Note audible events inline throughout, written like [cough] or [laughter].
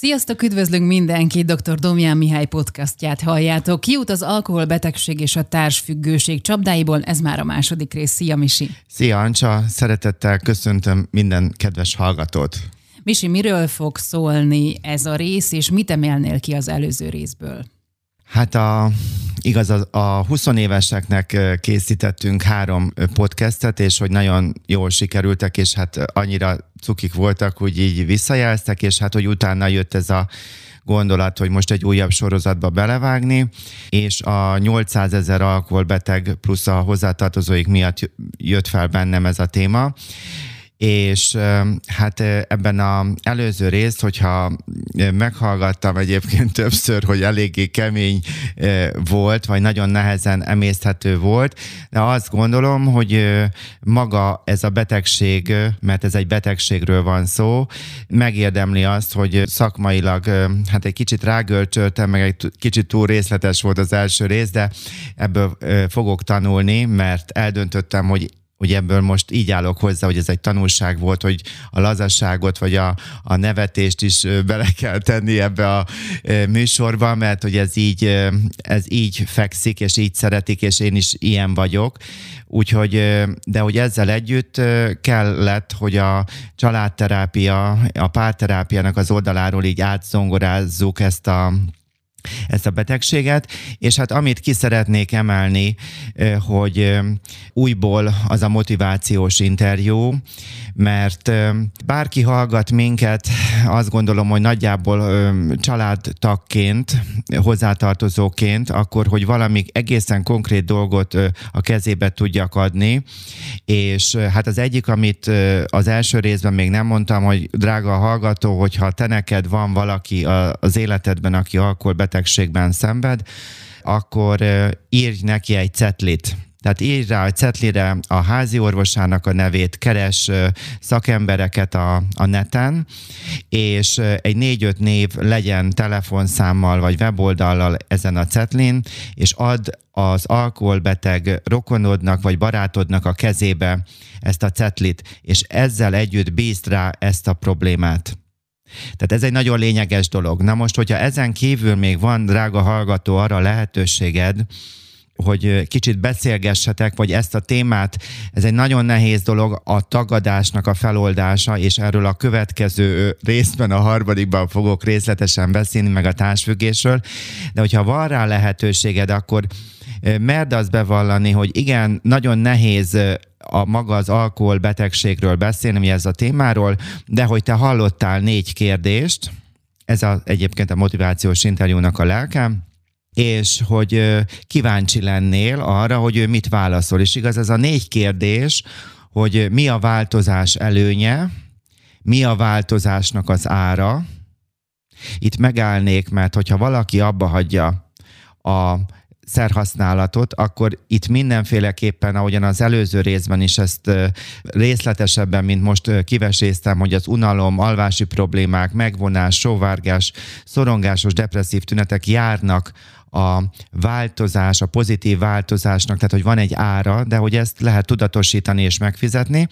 Sziasztok, üdvözlünk mindenkit, dr. Domján Mihály podcastját halljátok. Kiút az alkoholbetegség és a társfüggőség csapdáiból, ez már a második rész. Szia, Misi! Szia, Ancsa! Szeretettel köszöntöm minden kedves hallgatót! Misi, miről fog szólni ez a rész, és mit emelnél ki az előző részből? Hát a, igaz, a, a 20 éveseknek készítettünk három podcastet, és hogy nagyon jól sikerültek, és hát annyira cukik voltak, hogy így visszajelztek, és hát hogy utána jött ez a gondolat, hogy most egy újabb sorozatba belevágni, és a 800 ezer alkoholbeteg plusz a hozzátartozóik miatt jött fel bennem ez a téma és hát ebben a előző részt, hogyha meghallgattam egyébként [laughs] többször, hogy eléggé kemény volt, vagy nagyon nehezen emészthető volt, de azt gondolom, hogy maga ez a betegség, mert ez egy betegségről van szó, megérdemli azt, hogy szakmailag hát egy kicsit rágölcsöltem, meg egy kicsit túl részletes volt az első rész, de ebből fogok tanulni, mert eldöntöttem, hogy hogy ebből most így állok hozzá, hogy ez egy tanulság volt, hogy a lazasságot vagy a, a nevetést is bele kell tenni ebbe a műsorba, mert hogy ez így, ez így fekszik, és így szeretik, és én is ilyen vagyok. Úgyhogy, de hogy ezzel együtt kellett, hogy a családterápia, a párterápiának az oldaláról így átszongorázzuk ezt a ezt a betegséget, és hát amit ki szeretnék emelni, hogy újból az a motivációs interjú, mert bárki hallgat minket, azt gondolom, hogy nagyjából családtagként, hozzátartozóként, akkor, hogy valami egészen konkrét dolgot a kezébe tudjak adni, és hát az egyik, amit az első részben még nem mondtam, hogy drága hallgató, hogyha te neked van valaki az életedben, aki alkoholbetegségben szenved, akkor írj neki egy cetlit, tehát írj rá a cetlire a házi orvosának a nevét, keres szakembereket a, a neten, és egy négy-öt név legyen telefonszámmal vagy weboldallal ezen a cetlin, és add az alkoholbeteg rokonodnak vagy barátodnak a kezébe ezt a cetlit, és ezzel együtt bízd rá ezt a problémát. Tehát ez egy nagyon lényeges dolog. Na most, hogyha ezen kívül még van, drága hallgató, arra lehetőséged, hogy kicsit beszélgessetek, vagy ezt a témát, ez egy nagyon nehéz dolog, a tagadásnak a feloldása, és erről a következő részben, a harmadikban fogok részletesen beszélni, meg a társfüggésről, de hogyha van rá lehetőséged, akkor merd azt bevallani, hogy igen, nagyon nehéz a maga az alkoholbetegségről beszélni, mi ez a témáról, de hogy te hallottál négy kérdést, ez a, egyébként a motivációs interjúnak a lelkem, és hogy kíváncsi lennél arra, hogy ő mit válaszol. És igaz, ez a négy kérdés, hogy mi a változás előnye, mi a változásnak az ára. Itt megállnék, mert hogyha valaki abba hagyja a szerhasználatot, akkor itt mindenféleképpen, ahogyan az előző részben is ezt részletesebben, mint most kiveséztem, hogy az unalom, alvási problémák, megvonás, sóvárgás, szorongásos, depresszív tünetek járnak a változás, a pozitív változásnak, tehát hogy van egy ára, de hogy ezt lehet tudatosítani és megfizetni.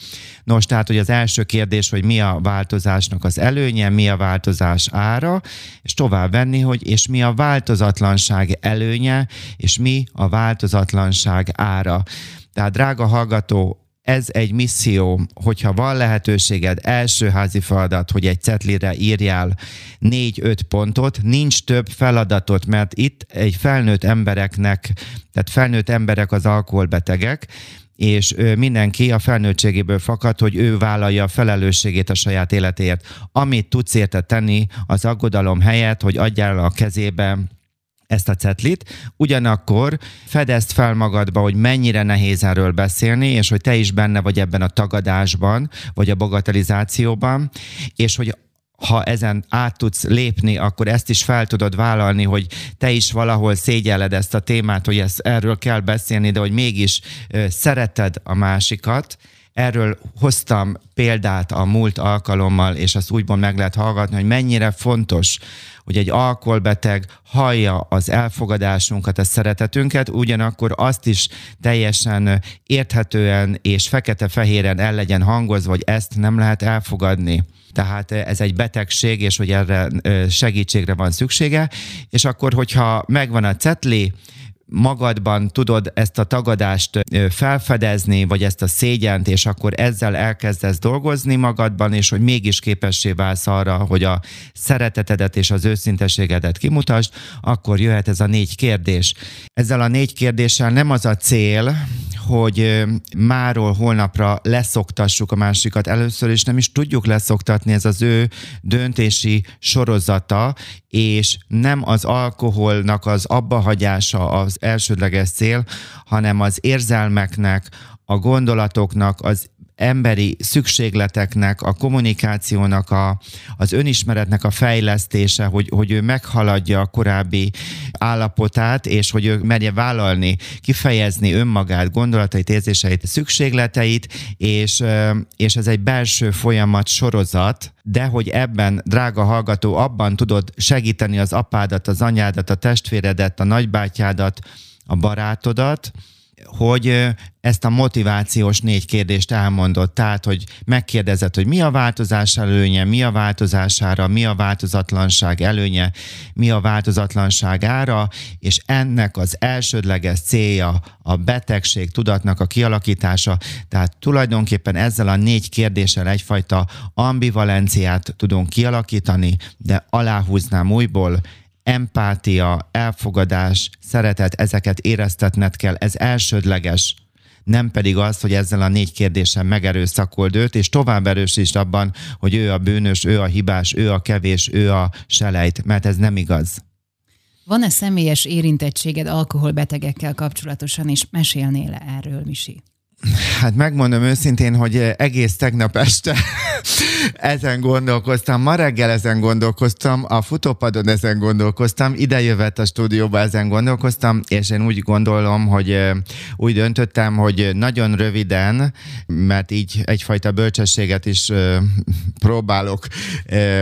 Nos, tehát, hogy az első kérdés, hogy mi a változásnak az előnye, mi a változás ára, és tovább venni, hogy és mi a változatlanság előnye, és mi a változatlanság ára. Tehát drága hallgató, ez egy misszió, hogyha van lehetőséged, első házi feladat, hogy egy cetlire írjál négy-öt pontot, nincs több feladatot, mert itt egy felnőtt embereknek, tehát felnőtt emberek az alkoholbetegek, és mindenki a felnőttségéből fakad, hogy ő vállalja a felelősségét a saját életéért. Amit tudsz érte tenni, az aggodalom helyett, hogy adjál a kezébe ezt a cetlit, ugyanakkor fedezd fel magadba, hogy mennyire nehéz erről beszélni, és hogy te is benne vagy ebben a tagadásban, vagy a bagatelizációban, és hogy ha ezen át tudsz lépni, akkor ezt is fel tudod vállalni, hogy te is valahol szégyelled ezt a témát, hogy ezt, erről kell beszélni, de hogy mégis szereted a másikat, Erről hoztam példát a múlt alkalommal, és azt úgymond meg lehet hallgatni, hogy mennyire fontos, hogy egy alkoholbeteg hallja az elfogadásunkat, a szeretetünket, ugyanakkor azt is teljesen érthetően és fekete-fehéren el legyen hangozva, hogy ezt nem lehet elfogadni. Tehát ez egy betegség, és hogy erre segítségre van szüksége, és akkor, hogyha megvan a cetli, magadban tudod ezt a tagadást felfedezni, vagy ezt a szégyent, és akkor ezzel elkezdesz dolgozni magadban, és hogy mégis képessé válsz arra, hogy a szeretetedet és az őszinteségedet kimutasd, akkor jöhet ez a négy kérdés. Ezzel a négy kérdéssel nem az a cél, hogy máról holnapra leszoktassuk a másikat. Először is nem is tudjuk leszoktatni, ez az ő döntési sorozata, és nem az alkoholnak az abbahagyása az elsődleges cél, hanem az érzelmeknek, a gondolatoknak, az emberi szükségleteknek, a kommunikációnak, a, az önismeretnek a fejlesztése, hogy, hogy ő meghaladja a korábbi állapotát, és hogy ő merje vállalni, kifejezni önmagát, gondolatait, érzéseit, szükségleteit, és, és ez egy belső folyamat sorozat, de hogy ebben, drága hallgató, abban tudod segíteni az apádat, az anyádat, a testvéredet, a nagybátyádat, a barátodat, hogy ezt a motivációs négy kérdést elmondott, tehát, hogy megkérdezett, hogy mi a változás előnye, mi a változására, mi a változatlanság előnye, mi a változatlanság ára, és ennek az elsődleges célja a betegség tudatnak a kialakítása, tehát tulajdonképpen ezzel a négy kérdéssel egyfajta ambivalenciát tudunk kialakítani, de aláhúznám újból, empátia, elfogadás, szeretet, ezeket éreztetned kell, ez elsődleges nem pedig az, hogy ezzel a négy kérdéssel megerőszakold őt, és tovább erősíts abban, hogy ő a bűnös, ő a hibás, ő a kevés, ő a selejt, mert ez nem igaz. Van-e személyes érintettséged alkoholbetegekkel kapcsolatosan, és mesélnél -e erről, Misi? Hát megmondom őszintén, hogy egész tegnap este [laughs] ezen gondolkoztam, ma reggel ezen gondolkoztam, a futópadon ezen gondolkoztam, jövet a stúdióba ezen gondolkoztam, és én úgy gondolom, hogy úgy döntöttem, hogy nagyon röviden, mert így egyfajta bölcsességet is próbálok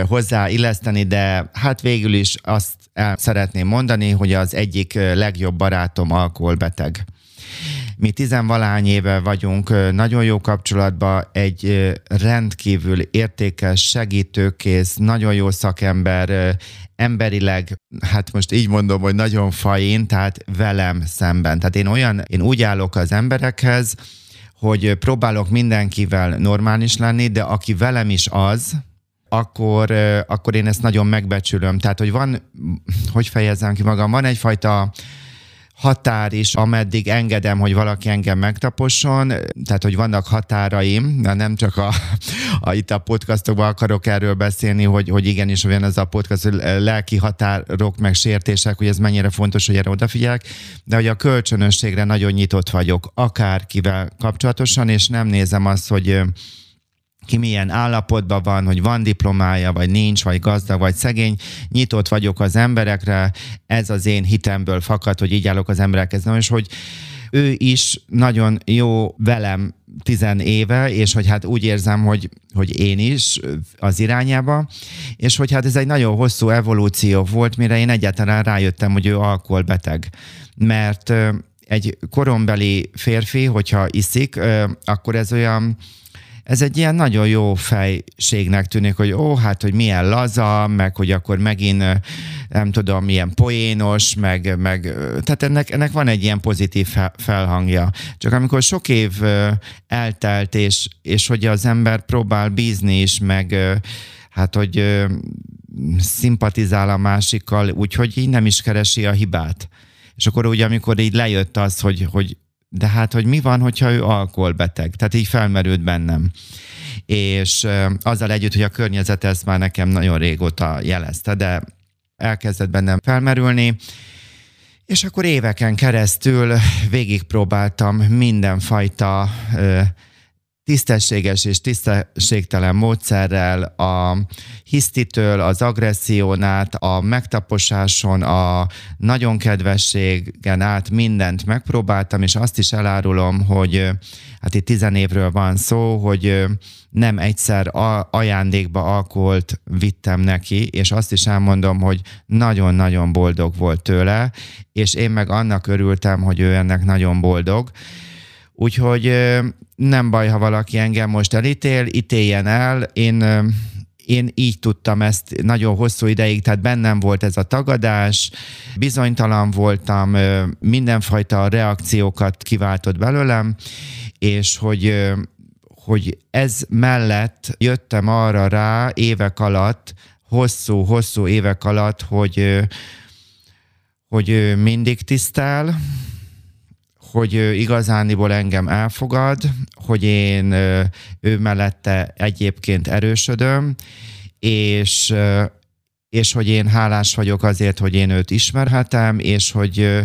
hozzá illeszteni, de hát végül is azt el szeretném mondani, hogy az egyik legjobb barátom alkoholbeteg. Mi tizenvalány éve vagyunk nagyon jó kapcsolatban, egy rendkívül értékes, segítőkész, nagyon jó szakember, emberileg, hát most így mondom, hogy nagyon fajén, tehát velem szemben. Tehát én olyan, én úgy állok az emberekhez, hogy próbálok mindenkivel normális lenni, de aki velem is az, akkor, akkor én ezt nagyon megbecsülöm. Tehát, hogy van, hogy fejezem ki magam, van egyfajta határ is, ameddig engedem, hogy valaki engem megtaposson, tehát hogy vannak határaim, de nem csak a, a itt a podcastokban akarok erről beszélni, hogy, hogy igenis olyan ez a podcast, hogy lelki határok meg sértések, hogy ez mennyire fontos, hogy erre odafigyelek, de hogy a kölcsönösségre nagyon nyitott vagyok, akárkivel kapcsolatosan, és nem nézem azt, hogy ki milyen állapotban van, hogy van diplomája, vagy nincs, vagy gazdag, vagy szegény. Nyitott vagyok az emberekre, ez az én hitemből fakad, hogy így állok az emberekhez. és hogy ő is nagyon jó velem tizen éve, és hogy hát úgy érzem, hogy, hogy én is az irányába, és hogy hát ez egy nagyon hosszú evolúció volt, mire én egyáltalán rájöttem, hogy ő alkoholbeteg. Mert egy korombeli férfi, hogyha iszik, akkor ez olyan ez egy ilyen nagyon jó fejségnek tűnik, hogy ó, hát, hogy milyen laza, meg hogy akkor megint nem tudom, milyen poénos, meg, meg tehát ennek, ennek van egy ilyen pozitív felhangja. Csak amikor sok év eltelt, és, és hogy az ember próbál bízni is, meg hát, hogy szimpatizál a másikkal, úgyhogy így nem is keresi a hibát. És akkor ugye, amikor így lejött az, hogy, hogy de hát, hogy mi van, hogyha ő alkoholbeteg? Tehát így felmerült bennem. És azzal együtt, hogy a környezet ezt már nekem nagyon régóta jelezte, de elkezdett bennem felmerülni, és akkor éveken keresztül végigpróbáltam mindenfajta ö, tisztességes és tisztességtelen módszerrel a hisztitől, az agressziónát, a megtaposáson, a nagyon kedvességen át mindent megpróbáltam, és azt is elárulom, hogy hát itt tizenévről van szó, hogy nem egyszer ajándékba alkoholt vittem neki, és azt is elmondom, hogy nagyon-nagyon boldog volt tőle, és én meg annak örültem, hogy ő ennek nagyon boldog. Úgyhogy nem baj, ha valaki engem most elítél, ítéljen el, én én így tudtam ezt nagyon hosszú ideig, tehát bennem volt ez a tagadás, bizonytalan voltam, mindenfajta reakciókat kiváltott belőlem, és hogy, hogy ez mellett jöttem arra rá évek alatt, hosszú-hosszú évek alatt, hogy, hogy mindig tisztel, hogy igazániból engem elfogad, hogy én ő mellette egyébként erősödöm, és, és hogy én hálás vagyok azért, hogy én őt ismerhetem, és hogy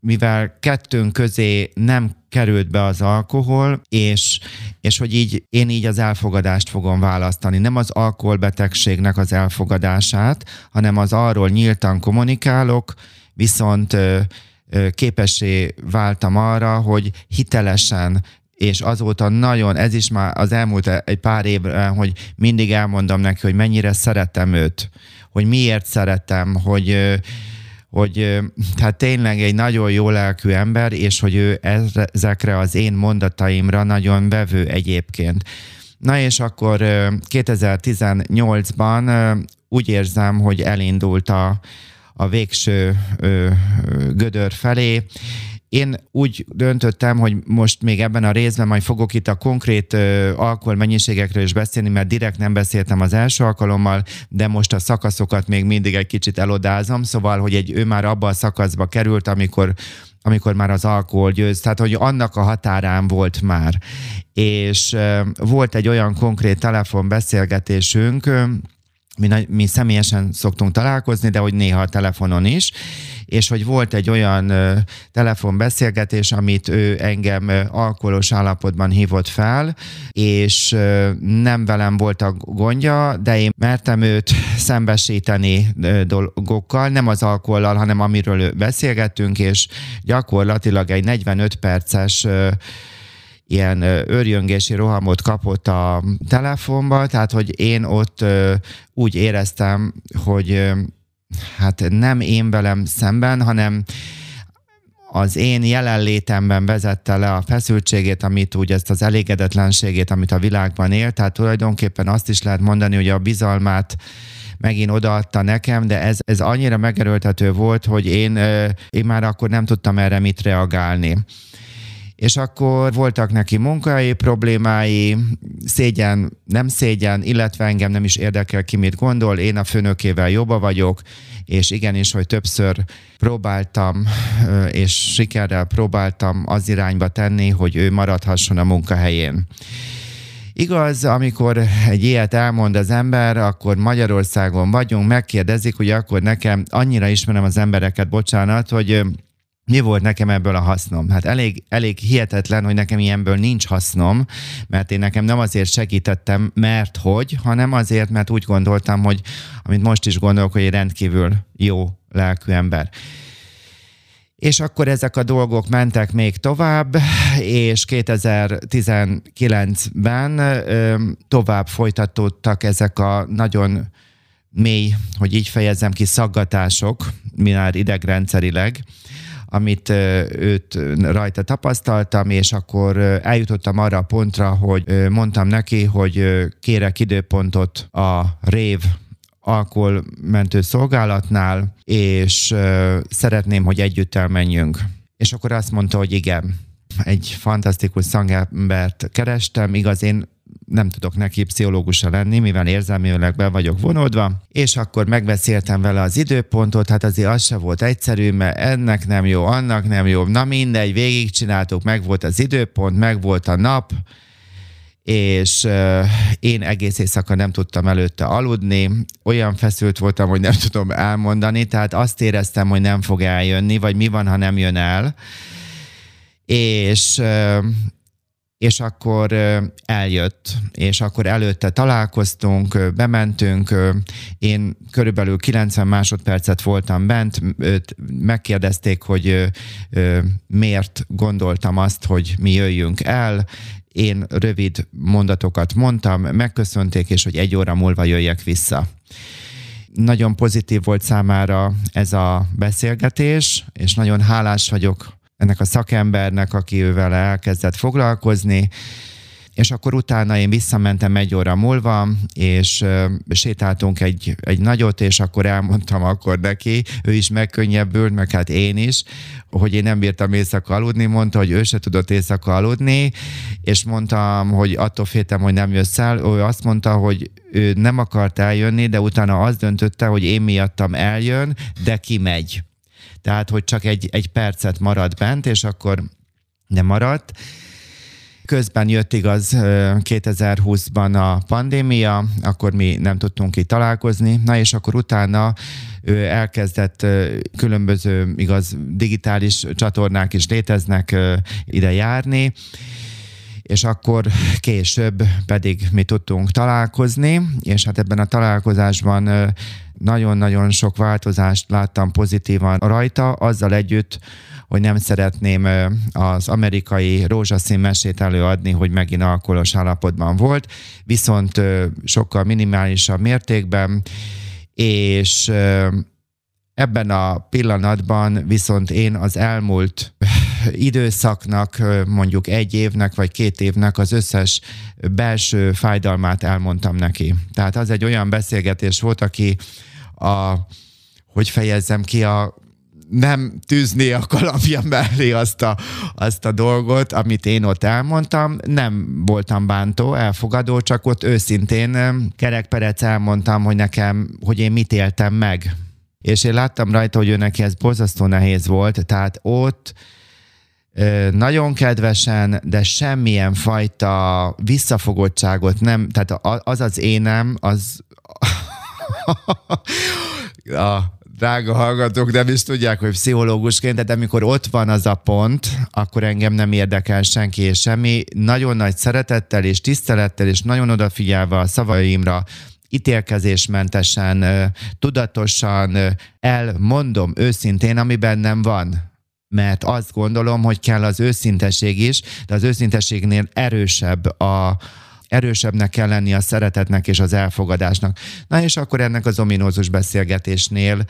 mivel kettőnk közé nem került be az alkohol, és, és hogy így én így az elfogadást fogom választani. Nem az alkoholbetegségnek az elfogadását, hanem az arról nyíltan kommunikálok, viszont képessé váltam arra, hogy hitelesen és azóta nagyon, ez is már az elmúlt egy pár évben, hogy mindig elmondom neki, hogy mennyire szeretem őt, hogy miért szeretem, hogy hogy tehát tényleg egy nagyon jó lelkű ember, és hogy ő ezekre az én mondataimra nagyon bevő egyébként. Na és akkor 2018-ban úgy érzem, hogy elindult a, a végső ö, gödör felé. Én úgy döntöttem, hogy most még ebben a részben majd fogok itt a konkrét ö, alkoholmennyiségekről is beszélni, mert direkt nem beszéltem az első alkalommal, de most a szakaszokat még mindig egy kicsit elodázom, szóval, hogy egy ő már abba a szakaszba került, amikor amikor már az alkohol győz, tehát hogy annak a határán volt már. És ö, volt egy olyan konkrét telefonbeszélgetésünk, mi, mi személyesen szoktunk találkozni, de hogy néha a telefonon is, és hogy volt egy olyan ö, telefonbeszélgetés, amit ő engem ö, alkoholos állapotban hívott fel, és ö, nem velem volt a gondja, de én mertem őt szembesíteni ö, dolgokkal, nem az alkohollal, hanem amiről beszélgettünk, és gyakorlatilag egy 45 perces ö, ilyen örjöngési rohamot kapott a telefonba, tehát hogy én ott úgy éreztem, hogy hát nem én velem szemben, hanem az én jelenlétemben vezette le a feszültségét, amit úgy ezt az elégedetlenségét, amit a világban él, tehát tulajdonképpen azt is lehet mondani, hogy a bizalmát megint odaadta nekem, de ez, ez annyira megerőltető volt, hogy én, én már akkor nem tudtam erre mit reagálni és akkor voltak neki munkai problémái, szégyen, nem szégyen, illetve engem nem is érdekel ki, mit gondol, én a főnökével jobba vagyok, és igenis, hogy többször próbáltam, és sikerrel próbáltam az irányba tenni, hogy ő maradhasson a munkahelyén. Igaz, amikor egy ilyet elmond az ember, akkor Magyarországon vagyunk, megkérdezik, hogy akkor nekem annyira ismerem az embereket, bocsánat, hogy mi volt nekem ebből a hasznom? Hát elég, elég hihetetlen, hogy nekem ilyenből nincs hasznom, mert én nekem nem azért segítettem, mert hogy, hanem azért, mert úgy gondoltam, hogy amit most is gondolok, hogy egy rendkívül jó lelkű ember. És akkor ezek a dolgok mentek még tovább, és 2019-ben ö, tovább folytatódtak ezek a nagyon mély, hogy így fejezem ki, szaggatások, minár idegrendszerileg, amit őt rajta tapasztaltam, és akkor eljutottam arra a pontra, hogy mondtam neki, hogy kérek időpontot a rév alkoholmentő szolgálatnál, és szeretném, hogy együtt elmenjünk. És akkor azt mondta, hogy igen, egy fantasztikus szangembert kerestem, igaz, én nem tudok neki pszichológusa lenni, mivel érzelmileg be vagyok vonódva, és akkor megbeszéltem vele az időpontot, hát azért az se volt egyszerű, mert ennek nem jó, annak nem jó, na mindegy, végigcsináltuk, meg volt az időpont, meg volt a nap, és én egész éjszaka nem tudtam előtte aludni, olyan feszült voltam, hogy nem tudom elmondani, tehát azt éreztem, hogy nem fog eljönni, vagy mi van, ha nem jön el, és és akkor eljött, és akkor előtte találkoztunk, bementünk, én körülbelül 90 másodpercet voltam bent, megkérdezték, hogy miért gondoltam azt, hogy mi jöjjünk el, én rövid mondatokat mondtam, megköszönték, és hogy egy óra múlva jöjjek vissza. Nagyon pozitív volt számára ez a beszélgetés, és nagyon hálás vagyok ennek a szakembernek, aki ővel elkezdett foglalkozni, és akkor utána én visszamentem egy óra múlva, és sétáltunk egy, egy nagyot, és akkor elmondtam akkor neki, ő is megkönnyebbült, meg hát én is, hogy én nem bírtam éjszaka aludni, mondta, hogy ő se tudott éjszaka aludni, és mondtam, hogy attól féltem, hogy nem jössz el. Ő azt mondta, hogy ő nem akart eljönni, de utána azt döntötte, hogy én miattam eljön, de kimegy. Tehát, hogy csak egy, egy percet marad bent, és akkor nem maradt. Közben jött igaz 2020-ban a pandémia, akkor mi nem tudtunk itt találkozni, na és akkor utána ő elkezdett különböző igaz digitális csatornák is léteznek ide járni, és akkor később pedig mi tudtunk találkozni, és hát ebben a találkozásban nagyon-nagyon sok változást láttam pozitívan rajta, azzal együtt, hogy nem szeretném az amerikai rózsaszín mesét előadni, hogy megint alkoholos állapotban volt, viszont sokkal minimálisabb mértékben, és ebben a pillanatban viszont én az elmúlt időszaknak, mondjuk egy évnek vagy két évnek az összes belső fájdalmát elmondtam neki. Tehát az egy olyan beszélgetés volt, aki a, hogy fejezzem ki a nem tűzni a kalapja mellé azt a, azt a dolgot, amit én ott elmondtam. Nem voltam bántó, elfogadó, csak ott őszintén kerekperec elmondtam, hogy nekem, hogy én mit éltem meg. És én láttam rajta, hogy ő neki ez borzasztó nehéz volt, tehát ott nagyon kedvesen, de semmilyen fajta visszafogottságot nem, tehát az az énem, az [laughs] a drága hallgatók nem is tudják, hogy pszichológusként, de amikor ott van az a pont, akkor engem nem érdekel senki és semmi. Nagyon nagy szeretettel és tisztelettel és nagyon odafigyelve a szavaimra, ítélkezésmentesen, tudatosan elmondom őszintén, ami bennem van mert azt gondolom, hogy kell az őszinteség is, de az őszintességnél erősebb a, erősebbnek kell lenni a szeretetnek és az elfogadásnak. Na és akkor ennek az ominózus beszélgetésnél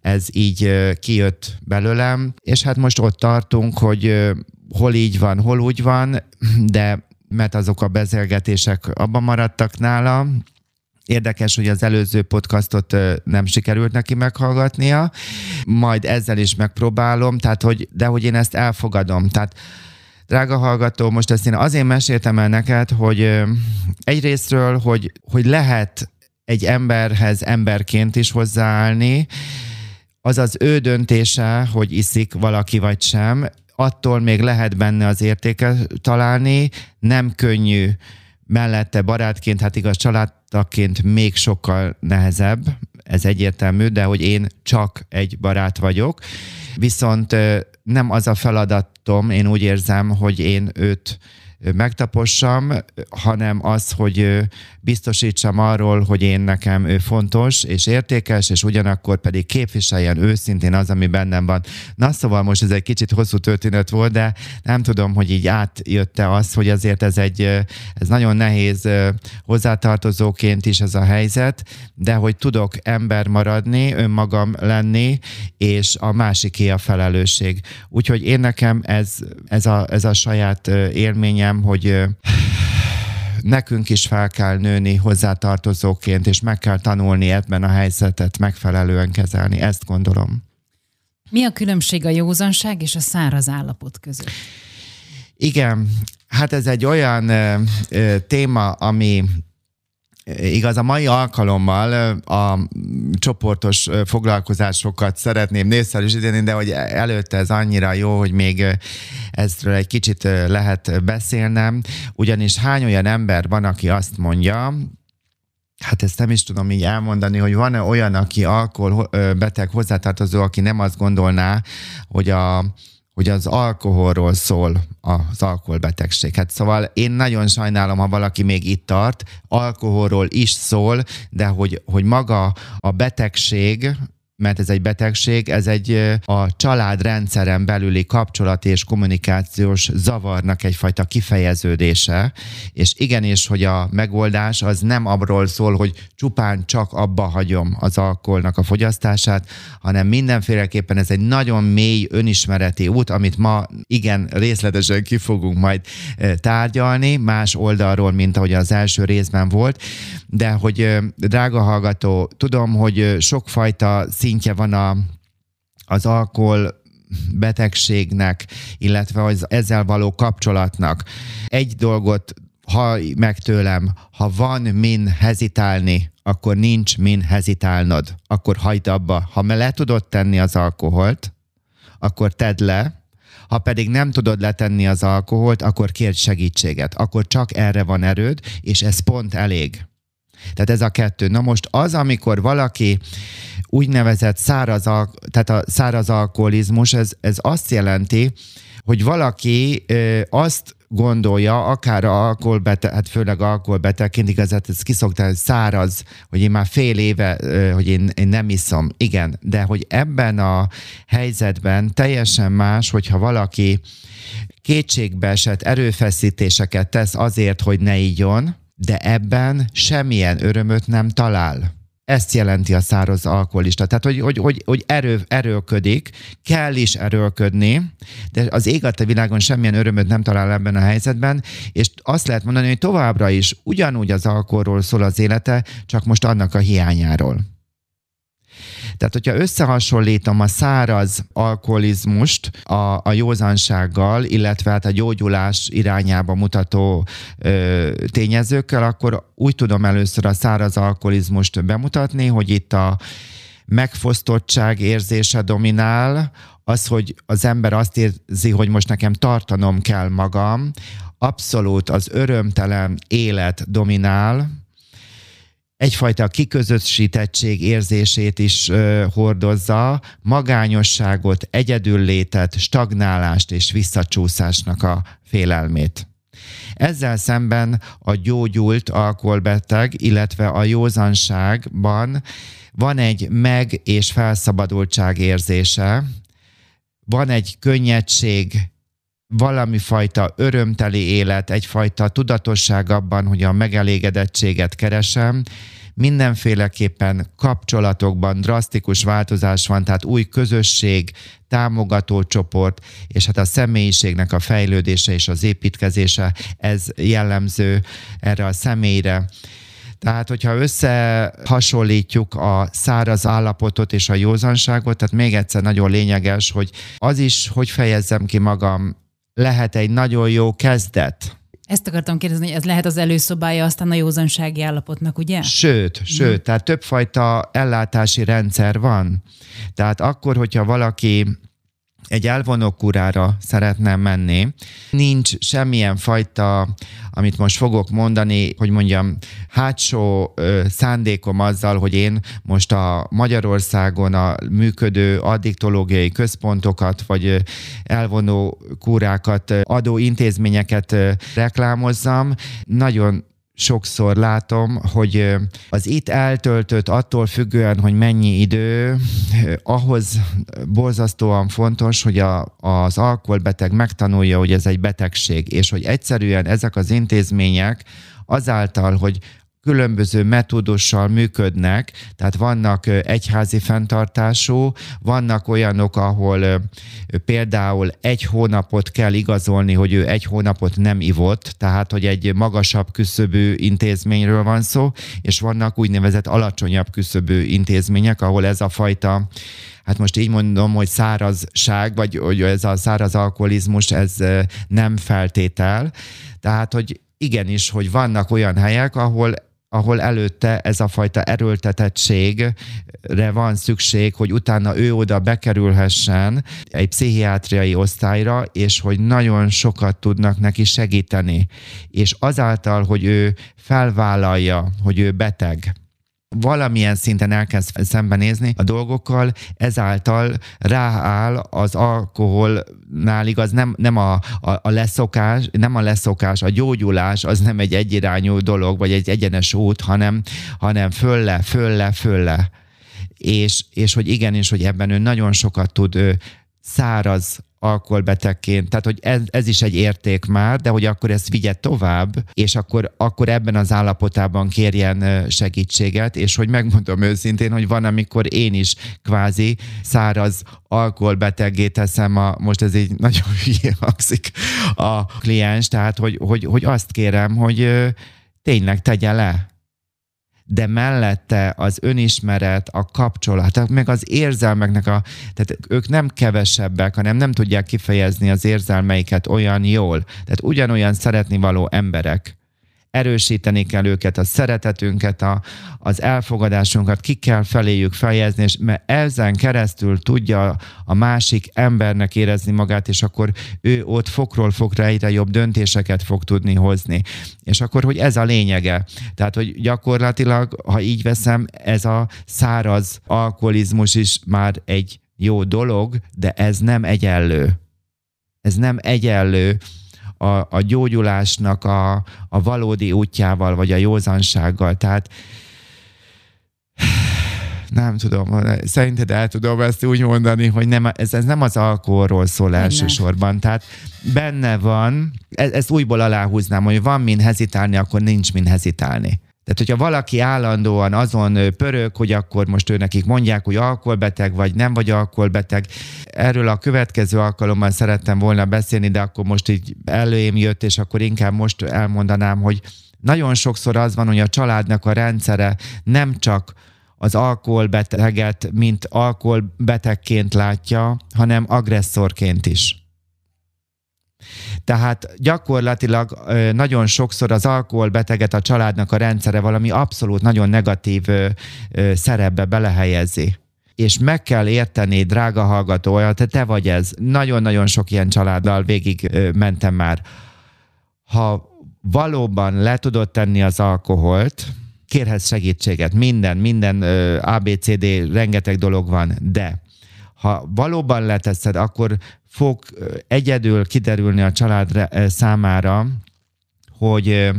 ez így kijött belőlem, és hát most ott tartunk, hogy hol így van, hol úgy van, de mert azok a beszélgetések abban maradtak nála, Érdekes, hogy az előző podcastot nem sikerült neki meghallgatnia, majd ezzel is megpróbálom, tehát hogy, de hogy én ezt elfogadom. Tehát drága hallgató, most ezt én azért meséltem el neked, hogy egyrésztről, hogy, hogy lehet egy emberhez emberként is hozzáállni, az az ő döntése, hogy iszik valaki vagy sem, attól még lehet benne az értéke találni, nem könnyű mellette barátként, hát igaz családtaként még sokkal nehezebb, ez egyértelmű, de hogy én csak egy barát vagyok, viszont nem az a feladatom, én úgy érzem, hogy én őt megtapossam, hanem az, hogy biztosítsam arról, hogy én nekem ő fontos és értékes, és ugyanakkor pedig képviseljen őszintén az, ami bennem van. Na szóval most ez egy kicsit hosszú történet volt, de nem tudom, hogy így átjötte az, hogy azért ez egy, ez nagyon nehéz hozzátartozóként is ez a helyzet, de hogy tudok ember maradni, önmagam lenni, és a másiké a felelősség. Úgyhogy én nekem ez, ez, a, ez a saját élményem, érzem, hogy nekünk is fel kell nőni hozzátartozóként, és meg kell tanulni ebben a helyzetet megfelelően kezelni. Ezt gondolom. Mi a különbség a józanság és a száraz állapot között? Igen, hát ez egy olyan ö, ö, téma, ami Igaz, a mai alkalommal a csoportos foglalkozásokat szeretném népszerűsíteni, de hogy előtte ez annyira jó, hogy még ezről egy kicsit lehet beszélnem, ugyanis hány olyan ember van, aki azt mondja, hát ezt nem is tudom így elmondani, hogy van-e olyan, aki alkoholbeteg hozzátartozó, aki nem azt gondolná, hogy a hogy az alkoholról szól az alkoholbetegség. Hát szóval én nagyon sajnálom, ha valaki még itt tart, alkoholról is szól, de hogy, hogy maga a betegség, mert ez egy betegség, ez egy a család rendszeren belüli kapcsolat és kommunikációs zavarnak egyfajta kifejeződése, és igenis, hogy a megoldás az nem abról szól, hogy csupán csak abba hagyom az alkoholnak a fogyasztását, hanem mindenféleképpen ez egy nagyon mély önismereti út, amit ma igen részletesen ki fogunk majd tárgyalni, más oldalról, mint ahogy az első részben volt, de hogy drága hallgató, tudom, hogy sokfajta szintje van a, az alkohol betegségnek, illetve az ezzel való kapcsolatnak. Egy dolgot ha meg tőlem, ha van min hezitálni, akkor nincs min hezitálnod. Akkor hagyd abba. Ha le tudod tenni az alkoholt, akkor tedd le, ha pedig nem tudod letenni az alkoholt, akkor kérd segítséget. Akkor csak erre van erőd, és ez pont elég. Tehát ez a kettő. Na most az, amikor valaki úgynevezett száraz, tehát a száraz alkoholizmus, ez, ez azt jelenti, hogy valaki ö, azt gondolja, akár alkoholbeteg, hát főleg alkoholbetegként, igazát ez kiszokta, hogy száraz, hogy én már fél éve, hogy én, én nem iszom. Igen, de hogy ebben a helyzetben teljesen más, hogyha valaki kétségbeesett erőfeszítéseket tesz azért, hogy ne igyon, de ebben semmilyen örömöt nem talál. Ezt jelenti a száraz alkoholista. Tehát, hogy, hogy, hogy, hogy erő, erőlködik, kell is erőlködni, de az ég világon semmilyen örömöt nem talál ebben a helyzetben, és azt lehet mondani, hogy továbbra is ugyanúgy az alkoholról szól az élete, csak most annak a hiányáról. Tehát, hogyha összehasonlítom a száraz alkoholizmust a, a józansággal, illetve hát a gyógyulás irányába mutató ö, tényezőkkel, akkor úgy tudom először a száraz alkoholizmust bemutatni, hogy itt a megfosztottság érzése dominál, az, hogy az ember azt érzi, hogy most nekem tartanom kell magam, abszolút az örömtelen élet dominál, egyfajta kiközösítettség érzését is hordozza, magányosságot, egyedüllétet, stagnálást és visszacsúszásnak a félelmét. Ezzel szemben a gyógyult alkoholbeteg, illetve a józanságban van egy meg- és felszabadultság érzése, van egy könnyedség, valami fajta örömteli élet, egyfajta tudatosság abban, hogy a megelégedettséget keresem, mindenféleképpen kapcsolatokban drasztikus változás van, tehát új közösség, támogató csoport, és hát a személyiségnek a fejlődése és az építkezése, ez jellemző erre a személyre. Tehát, hogyha összehasonlítjuk a száraz állapotot és a józanságot, tehát még egyszer nagyon lényeges, hogy az is, hogy fejezzem ki magam lehet egy nagyon jó kezdet. Ezt akartam kérdezni, hogy ez lehet az előszobája aztán a józansági állapotnak, ugye? Sőt, sőt, mm. tehát többfajta ellátási rendszer van. Tehát akkor, hogyha valaki egy elvonókúrára szeretne menni, nincs semmilyen fajta, amit most fogok mondani, hogy mondjam, hátsó ö, szándékom azzal, hogy én most a Magyarországon a működő addiktológiai központokat, vagy elvonó kúrákat, adó intézményeket reklámozzam. Nagyon sokszor látom, hogy az itt eltöltött attól függően, hogy mennyi idő, ahhoz borzasztóan fontos, hogy a, az alkoholbeteg megtanulja, hogy ez egy betegség, és hogy egyszerűen ezek az intézmények azáltal, hogy különböző metódussal működnek, tehát vannak egyházi fenntartású, vannak olyanok, ahol például egy hónapot kell igazolni, hogy ő egy hónapot nem ivott, tehát hogy egy magasabb küszöbű intézményről van szó, és vannak úgynevezett alacsonyabb küszöbű intézmények, ahol ez a fajta hát most így mondom, hogy szárazság, vagy hogy ez a száraz alkoholizmus, ez nem feltétel. Tehát, hogy igenis, hogy vannak olyan helyek, ahol ahol előtte ez a fajta erőltetettségre van szükség, hogy utána ő oda bekerülhessen egy pszichiátriai osztályra, és hogy nagyon sokat tudnak neki segíteni. És azáltal, hogy ő felvállalja, hogy ő beteg, valamilyen szinten elkezd szembenézni a dolgokkal, ezáltal rááll az alkoholnál igaz, nem, nem a, a, a leszokás, nem a leszokás, a gyógyulás az nem egy egyirányú dolog, vagy egy egyenes út, hanem, hanem fölle, fölle, fölle. És, és hogy igenis, hogy ebben ő nagyon sokat tud ő, száraz alkoholbetegként, tehát hogy ez, ez is egy érték már, de hogy akkor ezt vigye tovább, és akkor, akkor ebben az állapotában kérjen segítséget, és hogy megmondom őszintén, hogy van, amikor én is kvázi száraz alkoholbeteggé teszem, a, most ez így [laughs] nagyon hülye hangzik a kliens, tehát hogy, hogy, hogy azt kérem, hogy tényleg tegye le, de mellette az önismeret, a kapcsolat, meg az érzelmeknek a, tehát ők nem kevesebbek, hanem nem tudják kifejezni az érzelmeiket olyan jól. Tehát ugyanolyan szeretni való emberek erősíteni kell őket, a szeretetünket, a, az elfogadásunkat ki kell feléjük fejezni, és mert ezen keresztül tudja a másik embernek érezni magát, és akkor ő ott fokról fokra egyre jobb döntéseket fog tudni hozni. És akkor, hogy ez a lényege. Tehát, hogy gyakorlatilag, ha így veszem, ez a száraz alkoholizmus is már egy jó dolog, de ez nem egyenlő. Ez nem egyenlő a, a gyógyulásnak a, a valódi útjával, vagy a józansággal. Tehát [sighs] nem tudom, szerinted el tudom ezt úgy mondani, hogy nem, ez, ez nem az alkoholról szól benne. elsősorban. Tehát benne van, e, ezt újból aláhúznám, hogy van min hezitálni, akkor nincs min hezitálni. Tehát, hogyha valaki állandóan azon pörög, hogy akkor most ő nekik mondják, hogy alkoholbeteg vagy nem vagy alkoholbeteg, erről a következő alkalommal szerettem volna beszélni, de akkor most így előém jött, és akkor inkább most elmondanám, hogy nagyon sokszor az van, hogy a családnak a rendszere nem csak az alkoholbeteget, mint alkoholbetegként látja, hanem agresszorként is. Tehát gyakorlatilag nagyon sokszor az alkoholbeteget a családnak a rendszere valami abszolút nagyon negatív szerepbe belehelyezi és meg kell érteni, drága hallgató, olyan, te, te vagy ez. Nagyon-nagyon sok ilyen családdal végig mentem már. Ha valóban le tudod tenni az alkoholt, kérhetsz segítséget, minden, minden ABCD, rengeteg dolog van, de ha valóban leteszed, akkor fog egyedül kiderülni a család számára, hogy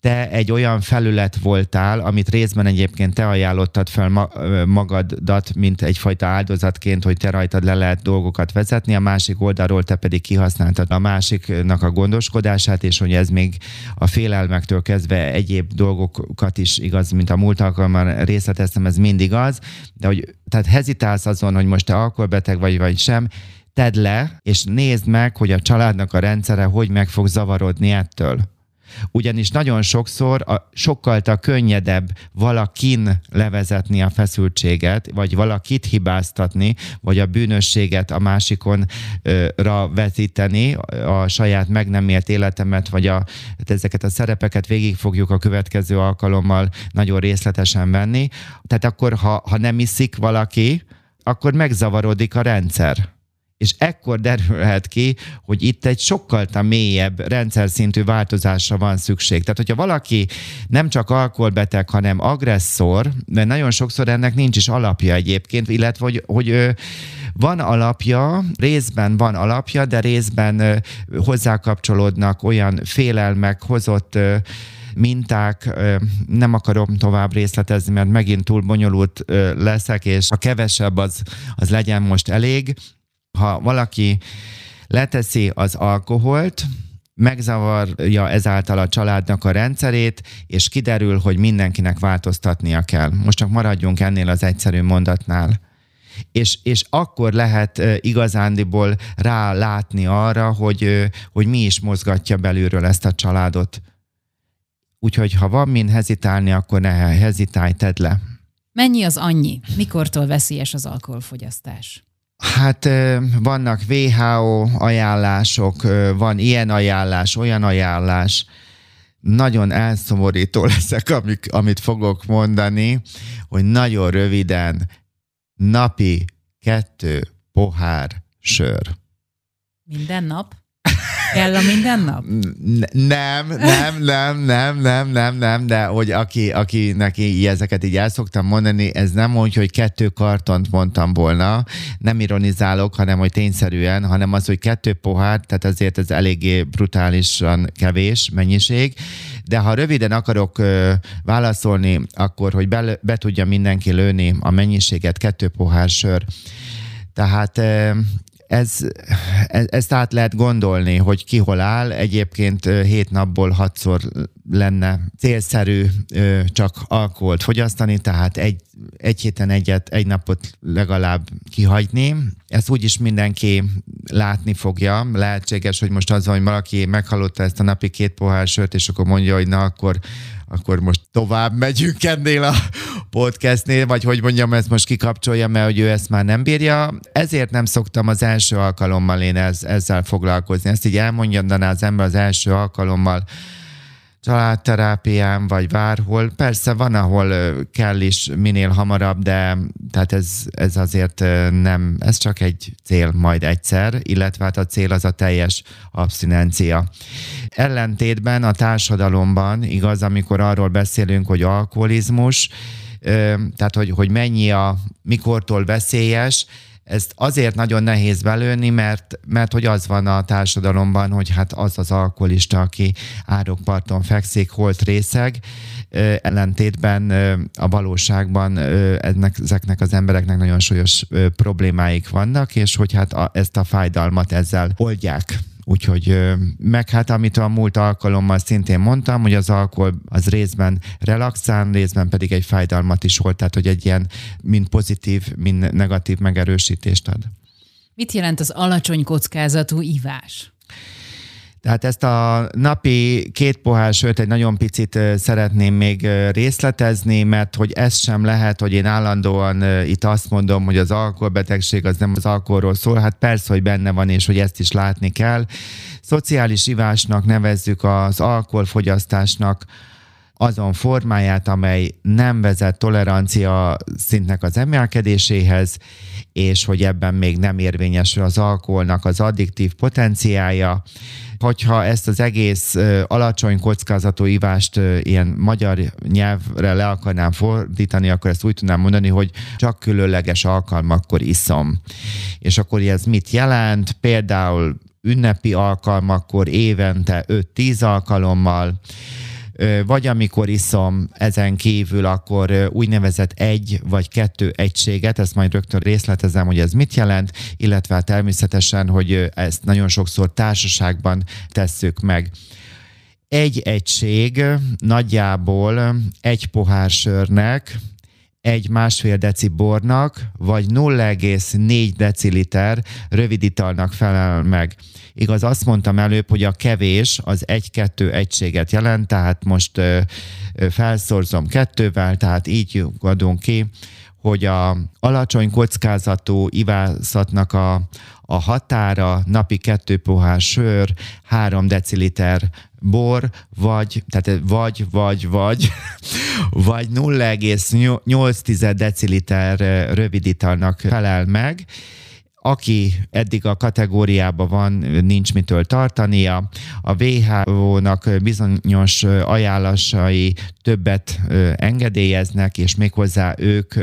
te egy olyan felület voltál, amit részben egyébként te ajánlottad fel magadat, mint egyfajta áldozatként, hogy te rajtad le lehet dolgokat vezetni, a másik oldalról te pedig kihasználtad a másiknak a gondoskodását, és hogy ez még a félelmektől kezdve egyéb dolgokat is igaz, mint a múlt alkalommal részleteztem, ez mindig az, de hogy tehát hezitálsz azon, hogy most te alkoholbeteg vagy, vagy sem, tedd le, és nézd meg, hogy a családnak a rendszere hogy meg fog zavarodni ettől. Ugyanis nagyon sokszor a, sokkal a könnyedebb valakin levezetni a feszültséget, vagy valakit hibáztatni, vagy a bűnösséget a másikonra vetíteni, a saját meg nem élt életemet, vagy a, hát ezeket a szerepeket végig fogjuk a következő alkalommal nagyon részletesen venni. Tehát akkor, ha, ha nem iszik valaki, akkor megzavarodik a rendszer és ekkor derülhet ki, hogy itt egy sokkal mélyebb rendszer szintű változásra van szükség. Tehát, hogyha valaki nem csak alkoholbeteg, hanem agresszor, de nagyon sokszor ennek nincs is alapja egyébként, illetve hogy, hogy van alapja, részben van alapja, de részben hozzákapcsolódnak olyan félelmek, hozott minták, nem akarom tovább részletezni, mert megint túl bonyolult leszek, és a kevesebb az, az legyen most elég, ha valaki leteszi az alkoholt, megzavarja ezáltal a családnak a rendszerét, és kiderül, hogy mindenkinek változtatnia kell. Most csak maradjunk ennél az egyszerű mondatnál. És, és akkor lehet igazándiból rálátni arra, hogy, hogy mi is mozgatja belülről ezt a családot. Úgyhogy ha van min hezitálni, akkor ne hezitálj, tedd le. Mennyi az annyi? Mikortól veszélyes az alkoholfogyasztás? Hát vannak WHO ajánlások, van ilyen ajánlás, olyan ajánlás. Nagyon elszomorító [laughs] leszek, amik, amit fogok mondani, hogy nagyon röviden napi kettő pohár sör. Minden nap? [laughs] Kell a minden nap? Nem, nem, nem, nem, nem, nem, nem, de hogy aki, aki neki ezeket így el szoktam mondani, ez nem mondja, hogy kettő kartont mondtam volna, nem ironizálok, hanem hogy tényszerűen, hanem az, hogy kettő pohár, tehát azért ez eléggé brutálisan kevés mennyiség, de ha röviden akarok ö, válaszolni, akkor, hogy be, be tudja mindenki lőni a mennyiséget, kettő pohár sör, tehát ez, ez, ezt át lehet gondolni, hogy ki hol áll. Egyébként hét napból hatszor lenne célszerű csak alkoholt fogyasztani, tehát egy, egy héten egyet, egy napot legalább kihagyni. Ezt úgyis mindenki látni fogja. Lehetséges, hogy most az van, hogy valaki meghallotta ezt a napi két pohár sört, és akkor mondja, hogy na akkor akkor most tovább megyünk ennél a podcastnél, vagy hogy mondjam, ezt most kikapcsolja, mert hogy ő ezt már nem bírja. Ezért nem szoktam az első alkalommal én ez, ezzel foglalkozni. Ezt így elmondja az ember az első alkalommal, családterápián, vagy bárhol. Persze van, ahol kell is minél hamarabb, de tehát ez, ez azért nem, ez csak egy cél majd egyszer, illetve hát a cél az a teljes abszinencia. Ellentétben a társadalomban, igaz, amikor arról beszélünk, hogy alkoholizmus, tehát hogy, hogy mennyi a, mikortól veszélyes, ezt azért nagyon nehéz belőni, mert, mert hogy az van a társadalomban, hogy hát az az alkoholista, aki árokparton fekszik, holt részeg, ellentétben a valóságban ennek, ezeknek az embereknek nagyon súlyos problémáik vannak, és hogy hát a, ezt a fájdalmat ezzel oldják. Úgyhogy meg hát amit a múlt alkalommal szintén mondtam, hogy az alkohol az részben relaxál, részben pedig egy fájdalmat is volt, tehát hogy egy ilyen mind pozitív, mind negatív megerősítést ad. Mit jelent az alacsony kockázatú ivás? Tehát ezt a napi két pohár sört egy nagyon picit szeretném még részletezni, mert hogy ez sem lehet, hogy én állandóan itt azt mondom, hogy az alkoholbetegség az nem az alkoholról szól. Hát persze, hogy benne van, és hogy ezt is látni kell. Szociális ivásnak nevezzük az alkoholfogyasztásnak azon formáját, amely nem vezet tolerancia szintnek az emelkedéséhez, és hogy ebben még nem érvényesül az alkoholnak az addiktív potenciája, hogyha ezt az egész alacsony kockázatú ivást ilyen magyar nyelvre le akarnám fordítani, akkor ezt úgy tudnám mondani, hogy csak különleges alkalmakkor iszom. És akkor ez mit jelent? Például ünnepi alkalmakkor évente 5-10 alkalommal, vagy amikor iszom ezen kívül, akkor úgynevezett egy vagy kettő egységet, ezt majd rögtön részletezem, hogy ez mit jelent, illetve természetesen, hogy ezt nagyon sokszor társaságban tesszük meg. Egy egység nagyjából egy pohár sörnek, egy másfél deci bornak, vagy 0,4 deciliter rövid italnak felel meg. Igaz, azt mondtam előbb, hogy a kevés az egy-kettő egységet jelent, tehát most ö, ö, felszorzom kettővel, tehát így adunk ki, hogy a alacsony kockázatú ivászatnak a, a határa napi kettő pohár sör, három deciliter bor, vagy, tehát vagy, vagy, vagy, [laughs] vagy 0,8 deciliter rövid italnak felel meg, aki eddig a kategóriában van, nincs mitől tartania. A WHO-nak bizonyos ajánlásai többet engedélyeznek, és méghozzá ők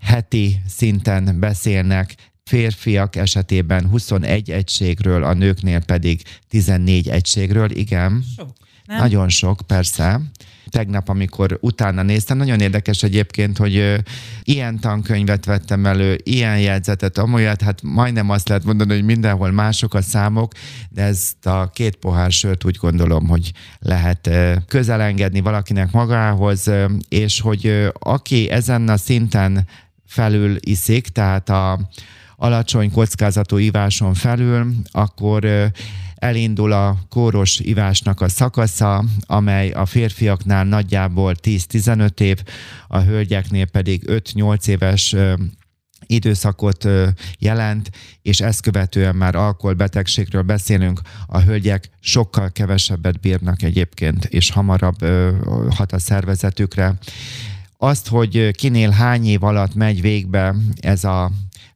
heti szinten beszélnek férfiak esetében 21 egységről, a nőknél pedig 14 egységről. Igen, sok, nem? nagyon sok, persze tegnap, amikor utána néztem. Nagyon érdekes egyébként, hogy ö, ilyen tankönyvet vettem elő, ilyen jegyzetet, amolyat, hát majdnem azt lehet mondani, hogy mindenhol mások a számok, de ezt a két pohár sört úgy gondolom, hogy lehet ö, közelengedni valakinek magához, ö, és hogy ö, aki ezen a szinten felül iszik, tehát a alacsony kockázatú iváson felül, akkor elindul a kóros ivásnak a szakasza, amely a férfiaknál nagyjából 10-15 év, a hölgyeknél pedig 5-8 éves időszakot jelent, és ezt követően már alkoholbetegségről beszélünk, a hölgyek sokkal kevesebbet bírnak egyébként, és hamarabb hat a szervezetükre. Azt, hogy kinél hány év alatt megy végbe ez a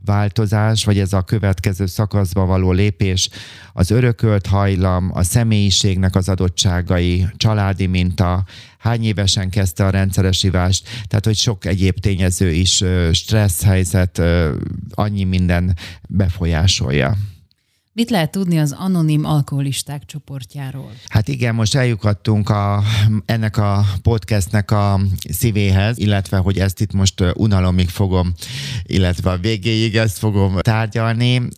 változás, vagy ez a következő szakaszba való lépés, az örökölt hajlam, a személyiségnek az adottságai, családi minta, hány évesen kezdte a rendszeres ivást, tehát hogy sok egyéb tényező is, stressz helyzet, annyi minden befolyásolja. Mit lehet tudni az anonim alkoholisták csoportjáról? Hát igen, most eljukadtunk a, ennek a podcastnek a szívéhez, illetve hogy ezt itt most unalomig fogom, illetve a végéig ezt fogom tárgyalni.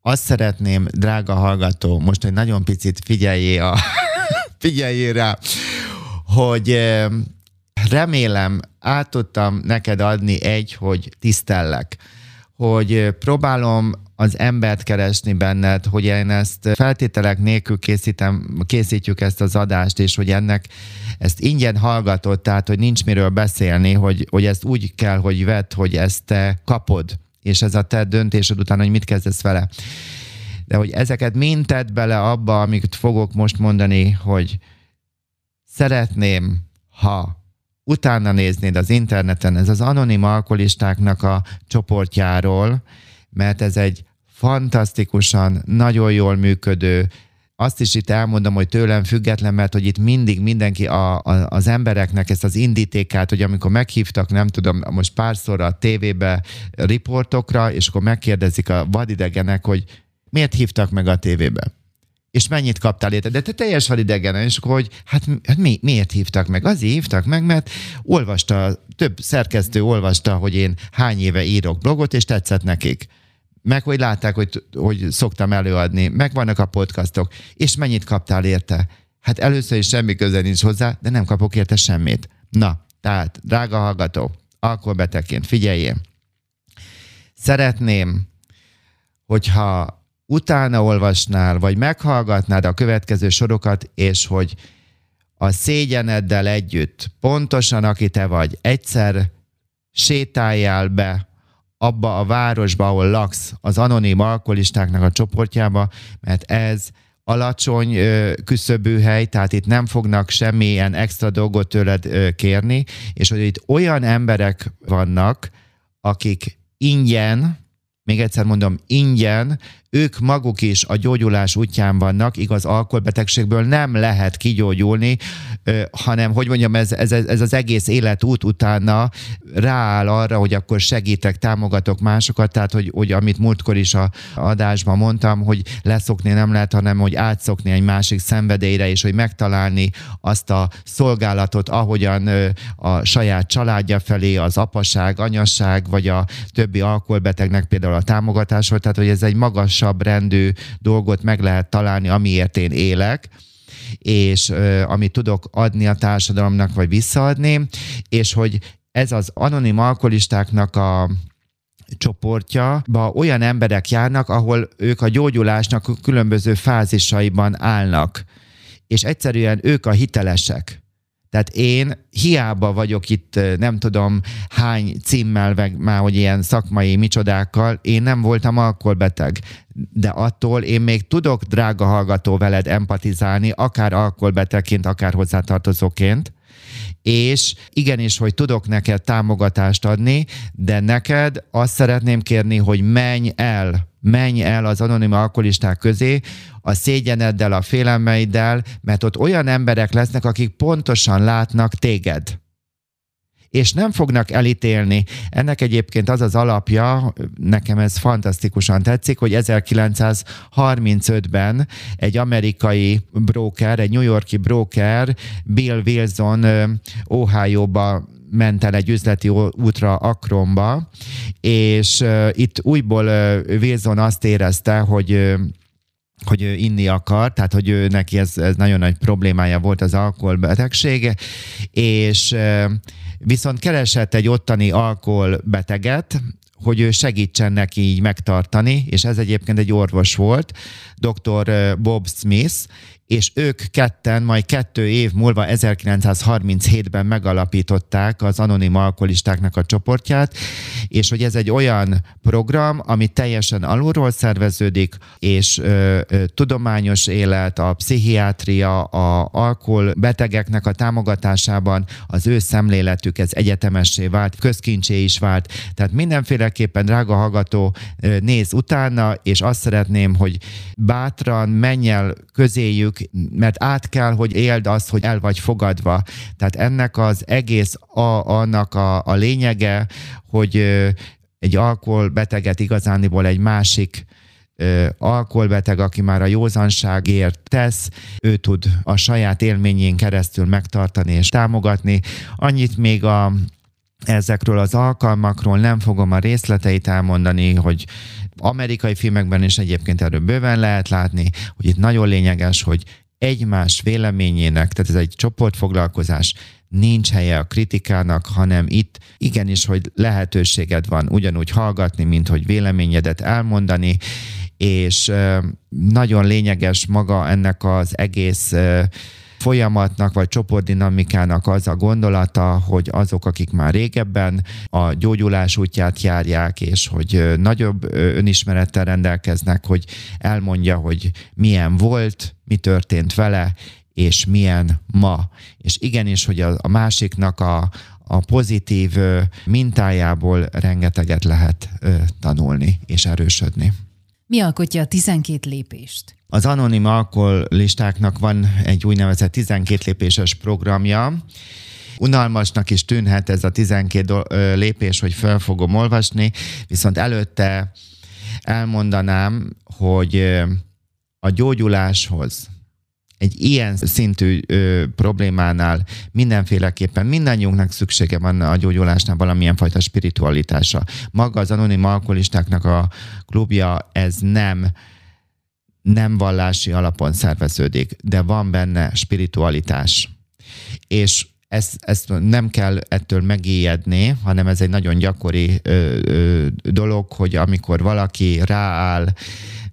Azt szeretném, drága hallgató, most egy nagyon picit figyeljé, a, [laughs] figyeljé rá, hogy remélem át tudtam neked adni egy, hogy tisztellek hogy próbálom az embert keresni benned, hogy én ezt feltételek nélkül készítem, készítjük ezt az adást, és hogy ennek ezt ingyen hallgatod, tehát hogy nincs miről beszélni, hogy, hogy ezt úgy kell, hogy vedd, hogy ezt te kapod, és ez a te döntésed után, hogy mit kezdesz vele. De hogy ezeket mind tedd bele abba, amit fogok most mondani, hogy szeretném, ha utána néznéd az interneten, ez az anonim alkoholistáknak a csoportjáról, mert ez egy fantasztikusan, nagyon jól működő, azt is itt elmondom, hogy tőlem független, mert hogy itt mindig mindenki a, a, az embereknek ezt az indítékát, hogy amikor meghívtak, nem tudom, most párszor a tévébe riportokra, és akkor megkérdezik a vadidegenek, hogy miért hívtak meg a tévébe és mennyit kaptál érte? De te teljes vagy idegen, és akkor, hogy hát, hát mi, miért hívtak meg? Azért hívtak meg, mert olvasta, több szerkesztő olvasta, hogy én hány éve írok blogot, és tetszett nekik. Meg hogy látták, hogy, hogy szoktam előadni, meg vannak a podcastok, és mennyit kaptál érte? Hát először is semmi köze nincs hozzá, de nem kapok érte semmit. Na, tehát, drága hallgató, alkoholbetegként figyeljél. Szeretném, hogyha utána olvasnál, vagy meghallgatnád a következő sorokat, és hogy a szégyeneddel együtt, pontosan aki te vagy, egyszer sétáljál be abba a városba, ahol laksz, az anonim alkoholistáknak a csoportjába, mert ez alacsony ö, küszöbű hely, tehát itt nem fognak semmilyen extra dolgot tőled ö, kérni, és hogy itt olyan emberek vannak, akik ingyen, még egyszer mondom, ingyen ők maguk is a gyógyulás útján vannak, igaz, alkoholbetegségből nem lehet kigyógyulni, hanem, hogy mondjam, ez, ez, ez az egész életút utána rááll arra, hogy akkor segítek, támogatok másokat, tehát, hogy, hogy amit múltkor is a adásban mondtam, hogy leszokni nem lehet, hanem, hogy átszokni egy másik szenvedélyre, és hogy megtalálni azt a szolgálatot, ahogyan a saját családja felé, az apaság, anyasság, vagy a többi alkoholbetegnek például a támogatás volt, tehát, hogy ez egy magas magasabb rendű dolgot meg lehet találni, amiért én élek, és ö, amit tudok adni a társadalomnak, vagy visszaadni, és hogy ez az anonim alkoholistáknak a csoportja, olyan emberek járnak, ahol ők a gyógyulásnak különböző fázisaiban állnak, és egyszerűen ők a hitelesek. Tehát én hiába vagyok itt, nem tudom hány címmel, meg már hogy ilyen szakmai micsodákkal, én nem voltam alkoholbeteg. De attól én még tudok, drága hallgató, veled empatizálni, akár alkoholbetegként, akár hozzátartozóként, és igenis, hogy tudok neked támogatást adni, de neked azt szeretném kérni, hogy menj el, menj el az anonim alkoholisták közé, a szégyeneddel, a félelmeiddel, mert ott olyan emberek lesznek, akik pontosan látnak téged és nem fognak elítélni. Ennek egyébként az az alapja, nekem ez fantasztikusan tetszik, hogy 1935-ben egy amerikai broker, egy New Yorki broker, Bill Wilson Ohio-ba ment el egy üzleti útra Akronba, és itt újból Wilson azt érezte, hogy hogy ő inni akar, tehát hogy ő neki ez, ez nagyon nagy problémája volt az alkoholbetegsége, és viszont keresett egy ottani alkoholbeteget, hogy ő segítsen neki így megtartani, és ez egyébként egy orvos volt, dr. Bob Smith, és ők ketten majd kettő év múlva 1937-ben megalapították az anonim alkoholistáknak a csoportját, és hogy ez egy olyan program, ami teljesen alulról szerveződik, és ö, ö, tudományos élet, a pszichiátria, a alkoholbetegeknek a támogatásában az ő szemléletük ez egyetemessé vált, közkincsé is vált. Tehát mindenféleképpen, drága hallgató, néz utána, és azt szeretném, hogy bátran menj el közéjük, mert át kell, hogy éld azt, hogy el vagy fogadva. Tehát ennek az egész a, annak a, a lényege, hogy egy alkoholbeteget igazániból egy másik alkoholbeteg, aki már a józanságért tesz, ő tud a saját élményén keresztül megtartani és támogatni. Annyit még a ezekről az alkalmakról nem fogom a részleteit elmondani, hogy amerikai filmekben is egyébként erről bőven lehet látni, hogy itt nagyon lényeges, hogy egymás véleményének, tehát ez egy csoportfoglalkozás, nincs helye a kritikának, hanem itt igenis, hogy lehetőséged van ugyanúgy hallgatni, mint hogy véleményedet elmondani, és nagyon lényeges maga ennek az egész folyamatnak vagy csoportdinamikának az a gondolata, hogy azok, akik már régebben a gyógyulás útját járják, és hogy nagyobb önismerettel rendelkeznek, hogy elmondja, hogy milyen volt, mi történt vele, és milyen ma. És igenis, hogy a, a másiknak a, a pozitív mintájából rengeteget lehet tanulni és erősödni. Mi alkotja a 12 lépést? Az anonim alkoholistáknak van egy úgynevezett 12 lépéses programja, Unalmasnak is tűnhet ez a 12 lépés, hogy fel fogom olvasni, viszont előtte elmondanám, hogy a gyógyuláshoz egy ilyen szintű ö, problémánál mindenféleképpen mindannyiunknak szüksége van a gyógyulásnál valamilyen fajta spiritualitása. Maga az anonim alkoholistáknak a klubja, ez nem nem vallási alapon szerveződik, de van benne spiritualitás. És ezt, ezt nem kell ettől megijedni, hanem ez egy nagyon gyakori ö, ö, dolog, hogy amikor valaki rááll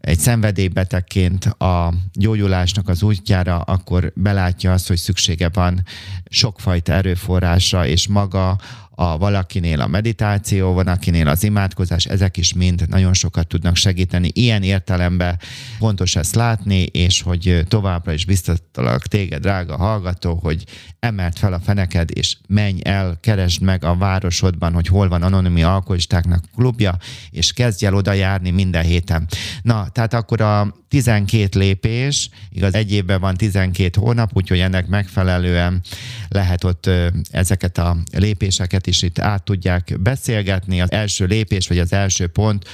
egy szenvedélybetegként a gyógyulásnak az útjára, akkor belátja azt, hogy szüksége van sokfajta erőforrásra, és maga a valakinél a meditáció, van akinél az imádkozás, ezek is mind nagyon sokat tudnak segíteni. Ilyen értelemben fontos ezt látni, és hogy továbbra is biztatlak téged, drága hallgató, hogy emelt fel a feneked, és menj el, keresd meg a városodban, hogy hol van anonimi alkoholistáknak klubja, és kezdj el oda járni minden héten. Na, tehát akkor a 12 lépés, igaz, egy évben van 12 hónap, úgyhogy ennek megfelelően lehet ott ezeket a lépéseket is itt át tudják beszélgetni. Az első lépés, vagy az első pont,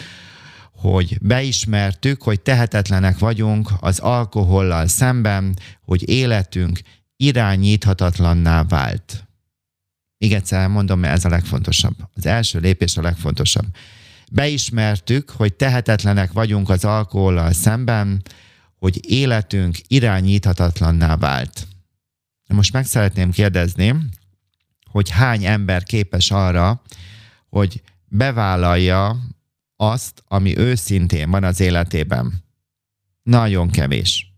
hogy beismertük, hogy tehetetlenek vagyunk az alkohollal szemben, hogy életünk irányíthatatlanná vált. Még egyszer mondom, mert ez a legfontosabb. Az első lépés a legfontosabb. Beismertük, hogy tehetetlenek vagyunk az alkohollal szemben, hogy életünk irányíthatatlanná vált. Most meg szeretném kérdezni, hogy hány ember képes arra, hogy bevállalja azt, ami őszintén van az életében. Nagyon kevés.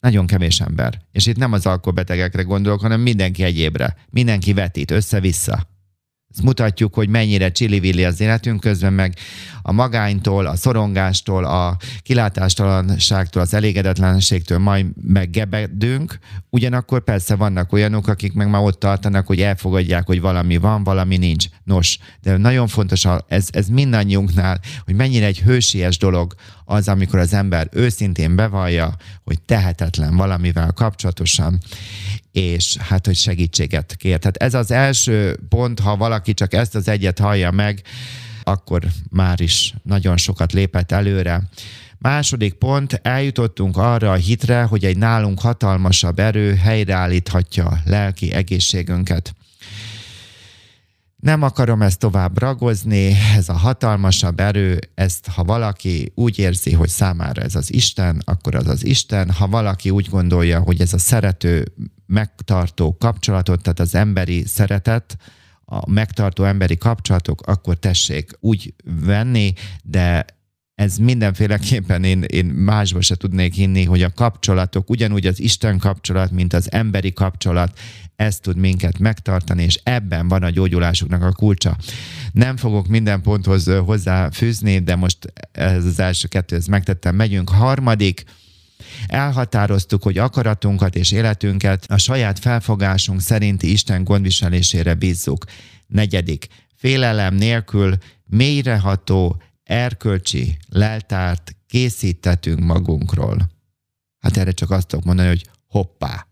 Nagyon kevés ember. És itt nem az alkoholbetegekre gondolok, hanem mindenki egyébre. Mindenki vetít össze-vissza. Ezt mutatjuk, hogy mennyire csili az életünk, közben meg a magánytól, a szorongástól, a kilátástalanságtól, az elégedetlenségtől majd meggebedünk, ugyanakkor persze vannak olyanok, akik meg már ott tartanak, hogy elfogadják, hogy valami van, valami nincs. Nos, de nagyon fontos ez, ez mindannyiunknál, hogy mennyire egy hősies dolog az, amikor az ember őszintén bevallja, hogy tehetetlen valamivel kapcsolatosan, és hát, hogy segítséget kér. Tehát ez az első pont, ha valaki csak ezt az egyet hallja meg, akkor már is nagyon sokat lépett előre. Második pont, eljutottunk arra a hitre, hogy egy nálunk hatalmasabb erő helyreállíthatja lelki egészségünket. Nem akarom ezt tovább ragozni, ez a hatalmasabb erő, ezt ha valaki úgy érzi, hogy számára ez az Isten, akkor az az Isten. Ha valaki úgy gondolja, hogy ez a szerető, megtartó kapcsolatot, tehát az emberi szeretet, a megtartó emberi kapcsolatok, akkor tessék úgy venni, de ez mindenféleképpen én, én másba se tudnék hinni, hogy a kapcsolatok, ugyanúgy az Isten kapcsolat, mint az emberi kapcsolat, ez tud minket megtartani, és ebben van a gyógyulásuknak a kulcsa. Nem fogok minden ponthoz hozzáfűzni, de most ez az első kettő, ezt megtettem, megyünk. Harmadik, Elhatároztuk, hogy akaratunkat és életünket a saját felfogásunk szerinti Isten gondviselésére bízzuk. Negyedik, félelem nélkül mélyreható, erkölcsi leltárt készítetünk magunkról. Hát erre csak azt tudok mondani, hogy hoppá.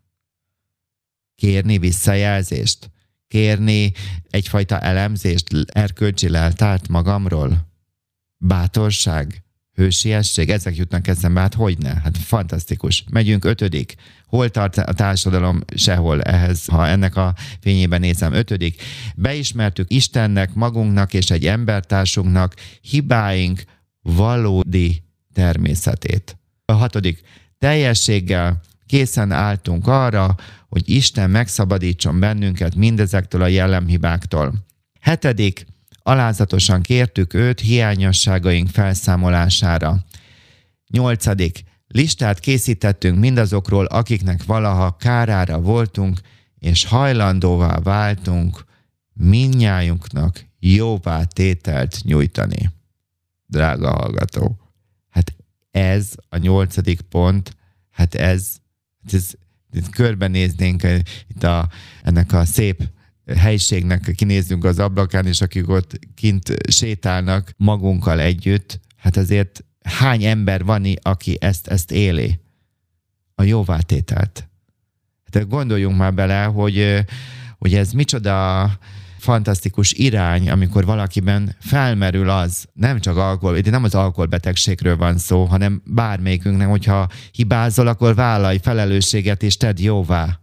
Kérni visszajelzést, kérni egyfajta elemzést, erkölcsi leltárt magamról. Bátorság, hősiesség, ezek jutnak eszembe, hát hogy ne? Hát fantasztikus. Megyünk ötödik. Hol tart a társadalom? Sehol ehhez, ha ennek a fényében nézem. Ötödik. Beismertük Istennek, magunknak és egy embertársunknak hibáink valódi természetét. A hatodik. Teljességgel készen álltunk arra, hogy Isten megszabadítson bennünket mindezektől a jellemhibáktól. Hetedik Alázatosan kértük őt hiányosságaink felszámolására. Nyolcadik. Listát készítettünk mindazokról, akiknek valaha kárára voltunk, és hajlandóvá váltunk minnyájunknak jóvá tételt nyújtani. Drága hallgató, hát ez a nyolcadik pont, hát ez, ez, ez körbenéznénk itt a, ennek a szép helyiségnek kinézzünk az ablakán, és akik ott kint sétálnak magunkkal együtt, hát azért hány ember van, aki ezt, ezt éli? A jóvátételt. Hát gondoljunk már bele, hogy, hogy ez micsoda fantasztikus irány, amikor valakiben felmerül az, nem csak alkohol, de nem az alkoholbetegségről van szó, hanem bármelyikünknek, hogyha hibázol, akkor vállalj felelősséget és tedd jóvá.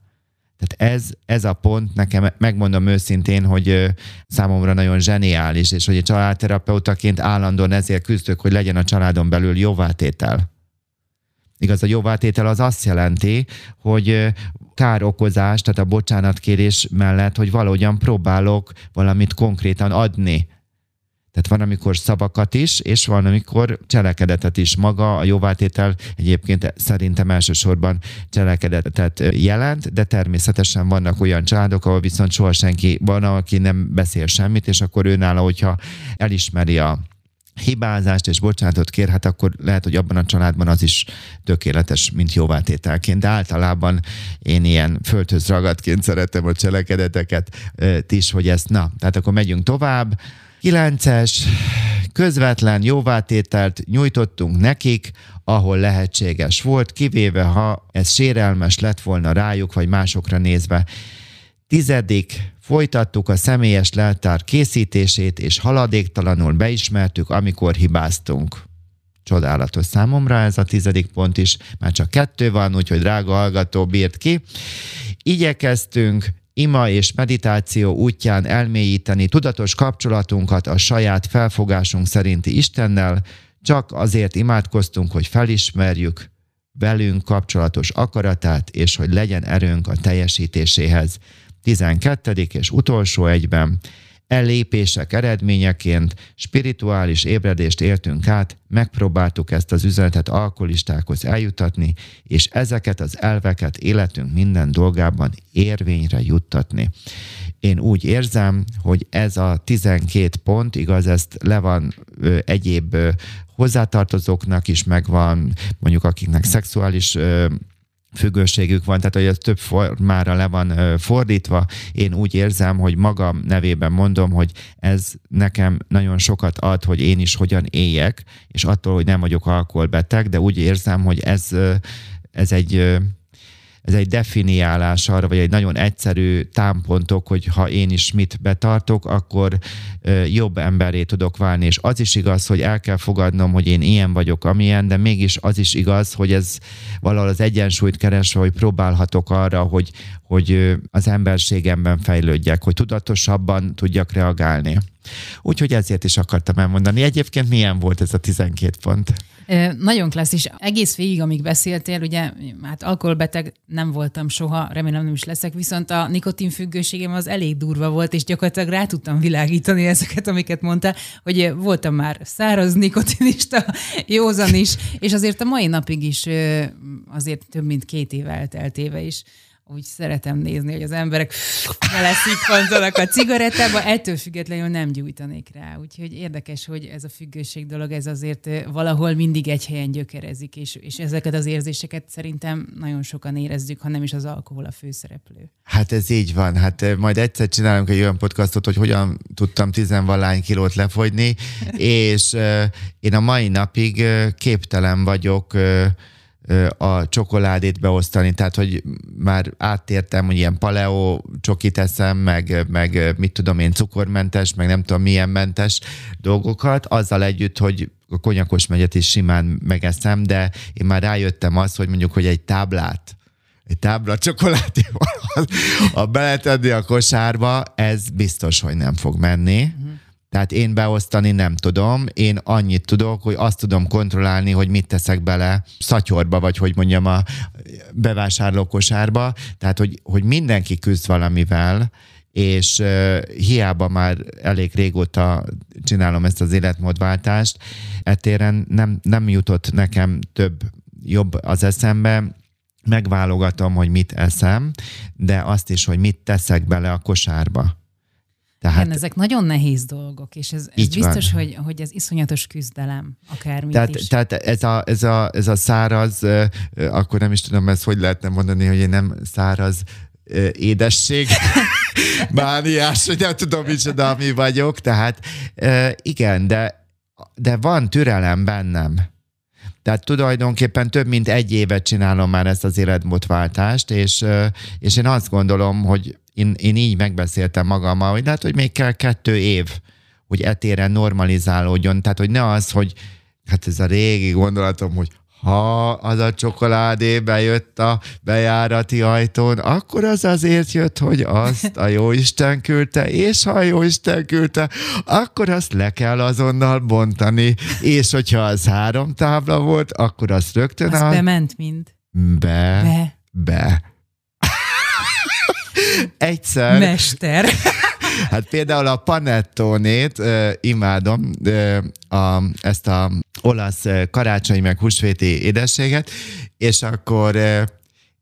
Tehát ez, ez a pont nekem, megmondom őszintén, hogy számomra nagyon zseniális, és hogy egy családterapeutaként állandóan ezért küzdök, hogy legyen a családon belül jóvátétel. Igaz, a jóvátétel az azt jelenti, hogy károkozás, tehát a bocsánatkérés mellett, hogy valahogyan próbálok valamit konkrétan adni tehát van, amikor szavakat is, és van, amikor cselekedetet is. Maga a jóváltétel egyébként szerintem elsősorban cselekedetet jelent, de természetesen vannak olyan családok, ahol viszont soha senki van, aki nem beszél semmit, és akkor ő nála, hogyha elismeri a hibázást és bocsánatot kér, hát akkor lehet, hogy abban a családban az is tökéletes, mint jóváltételként. De általában én ilyen földhöz ragadként szeretem a cselekedeteket is, hogy ezt na, tehát akkor megyünk tovább. Kilences, közvetlen jóvátételt nyújtottunk nekik, ahol lehetséges volt, kivéve ha ez sérelmes lett volna rájuk, vagy másokra nézve. Tizedik, folytattuk a személyes leltár készítését, és haladéktalanul beismertük, amikor hibáztunk. Csodálatos számomra ez a tizedik pont is, már csak kettő van, úgyhogy drága hallgató bírt ki. Igyekeztünk ima és meditáció útján elmélyíteni tudatos kapcsolatunkat a saját felfogásunk szerinti Istennel, csak azért imádkoztunk, hogy felismerjük velünk kapcsolatos akaratát, és hogy legyen erőnk a teljesítéséhez. 12. és utolsó egyben ellépések eredményeként spirituális ébredést éltünk át, megpróbáltuk ezt az üzenetet alkoholistákhoz eljutatni, és ezeket az elveket életünk minden dolgában érvényre juttatni. Én úgy érzem, hogy ez a 12 pont, igaz, ezt le van ö, egyéb ö, hozzátartozóknak is megvan, mondjuk akiknek szexuális ö, függőségük van, tehát hogy ez több formára le van fordítva. Én úgy érzem, hogy magam nevében mondom, hogy ez nekem nagyon sokat ad, hogy én is hogyan éljek, és attól, hogy nem vagyok alkoholbeteg, de úgy érzem, hogy ez, ez egy ez egy definiálás arra, vagy egy nagyon egyszerű támpontok, hogy ha én is mit betartok, akkor jobb emberé tudok válni. És az is igaz, hogy el kell fogadnom, hogy én ilyen vagyok, amilyen, de mégis az is igaz, hogy ez valahol az egyensúlyt keresve, hogy próbálhatok arra, hogy, hogy az emberségemben fejlődjek, hogy tudatosabban tudjak reagálni. Úgyhogy ezért is akartam elmondani. Egyébként milyen volt ez a 12 pont? Nagyon klasszis. Egész végig, amíg beszéltél, ugye, hát alkoholbeteg nem voltam soha, remélem nem is leszek, viszont a nikotinfüggőségem az elég durva volt, és gyakorlatilag rá tudtam világítani ezeket, amiket mondta, hogy voltam már száraz nikotinista, [laughs] józan is, és azért a mai napig is azért több mint két év elteltéve is úgy szeretem nézni, hogy az emberek beleszippantanak a cigarettába, ettől függetlenül nem gyújtanék rá. Úgyhogy érdekes, hogy ez a függőség dolog, ez azért valahol mindig egy helyen gyökerezik, és, és ezeket az érzéseket szerintem nagyon sokan érezzük, ha nem is az alkohol a főszereplő. Hát ez így van. Hát majd egyszer csinálunk egy olyan podcastot, hogy hogyan tudtam tizenvalány kilót lefogyni, [laughs] és én a mai napig képtelen vagyok a csokoládét beosztani, tehát hogy már áttértem, hogy ilyen paleo csokit eszem, meg, meg mit tudom én, cukormentes, meg nem tudom milyen mentes dolgokat, azzal együtt, hogy a konyakos megyet is simán megeszem, de én már rájöttem az, hogy mondjuk, hogy egy táblát, egy tábla csokoládéval, [laughs] ha beletenni a kosárba, ez biztos, hogy nem fog menni. Uh-huh tehát én beosztani nem tudom, én annyit tudok, hogy azt tudom kontrollálni, hogy mit teszek bele szatyorba, vagy hogy mondjam a bevásárlókosárba. Tehát, hogy, hogy mindenki küzd valamivel, és uh, hiába már elég régóta csinálom ezt az életmódváltást, etéren nem, nem jutott nekem több jobb az eszembe, megválogatom, hogy mit eszem, de azt is, hogy mit teszek bele a kosárba. Tehát, Igen, ezek nagyon nehéz dolgok, és ez, ez biztos, hogy, hogy ez iszonyatos küzdelem, akármit tehát, is. Tehát ez a, ez, a, ez a száraz, akkor nem is tudom ezt hogy lehetne mondani, hogy én nem száraz édesség, [laughs] mániás, hogy nem tudom micsoda, mi vagyok, tehát igen, de, de van türelem bennem. Tehát tulajdonképpen több mint egy évet csinálom már ezt az életmódváltást, és, és én azt gondolom, hogy én, én így megbeszéltem magammal, hogy lehet, hogy még kell kettő év, hogy etéren normalizálódjon. Tehát, hogy ne az, hogy hát ez a régi gondolatom, hogy ha az a csokoládé bejött a bejárati ajtón, akkor az azért jött, hogy azt a Jóisten küldte, és ha a Jóisten küldte, akkor azt le kell azonnal bontani, és hogyha az három tábla volt, akkor azt rögtön... Az a... bement mind. Be. Be. be. [laughs] Egyszer... Mester. [laughs] Hát például a panettónét uh, imádom, uh, a, ezt a olasz karácsonyi meg húsvéti édességet, és akkor uh,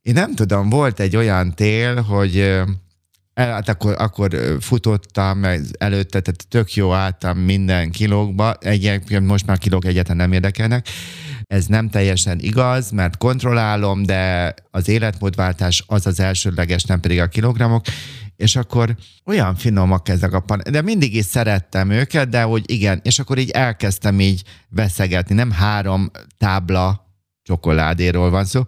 én nem tudom, volt egy olyan tél, hogy uh, hát akkor, akkor futottam, meg előtte, tehát tök jó álltam minden kilókba, egyébként most már kilók egyetlen nem érdekelnek, ez nem teljesen igaz, mert kontrollálom, de az életmódváltás az az elsődleges, nem pedig a kilogramok, és akkor olyan finomak ezek a pan, de mindig is szerettem őket, de hogy igen, és akkor így elkezdtem így veszegetni, nem három tábla csokoládéról van szó,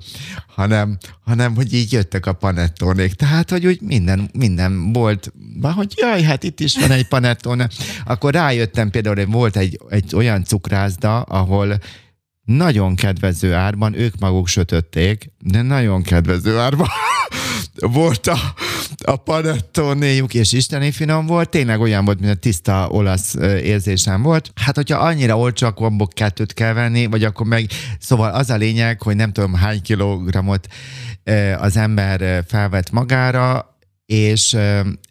hanem, hanem hogy így jöttek a panettónék. Tehát, hogy úgy minden, minden volt, hogy jaj, hát itt is van egy panettone. Akkor rájöttem például, hogy volt egy, egy olyan cukrászda, ahol nagyon kedvező árban, ők maguk sötötték, de nagyon kedvező árban [laughs] volt a, a panettonéjuk, és isteni finom volt, tényleg olyan volt, mint a tiszta olasz érzésem volt. Hát, hogyha annyira olcsó, akkor abból kettőt kell venni, vagy akkor meg, szóval az a lényeg, hogy nem tudom hány kilogramot az ember felvett magára, és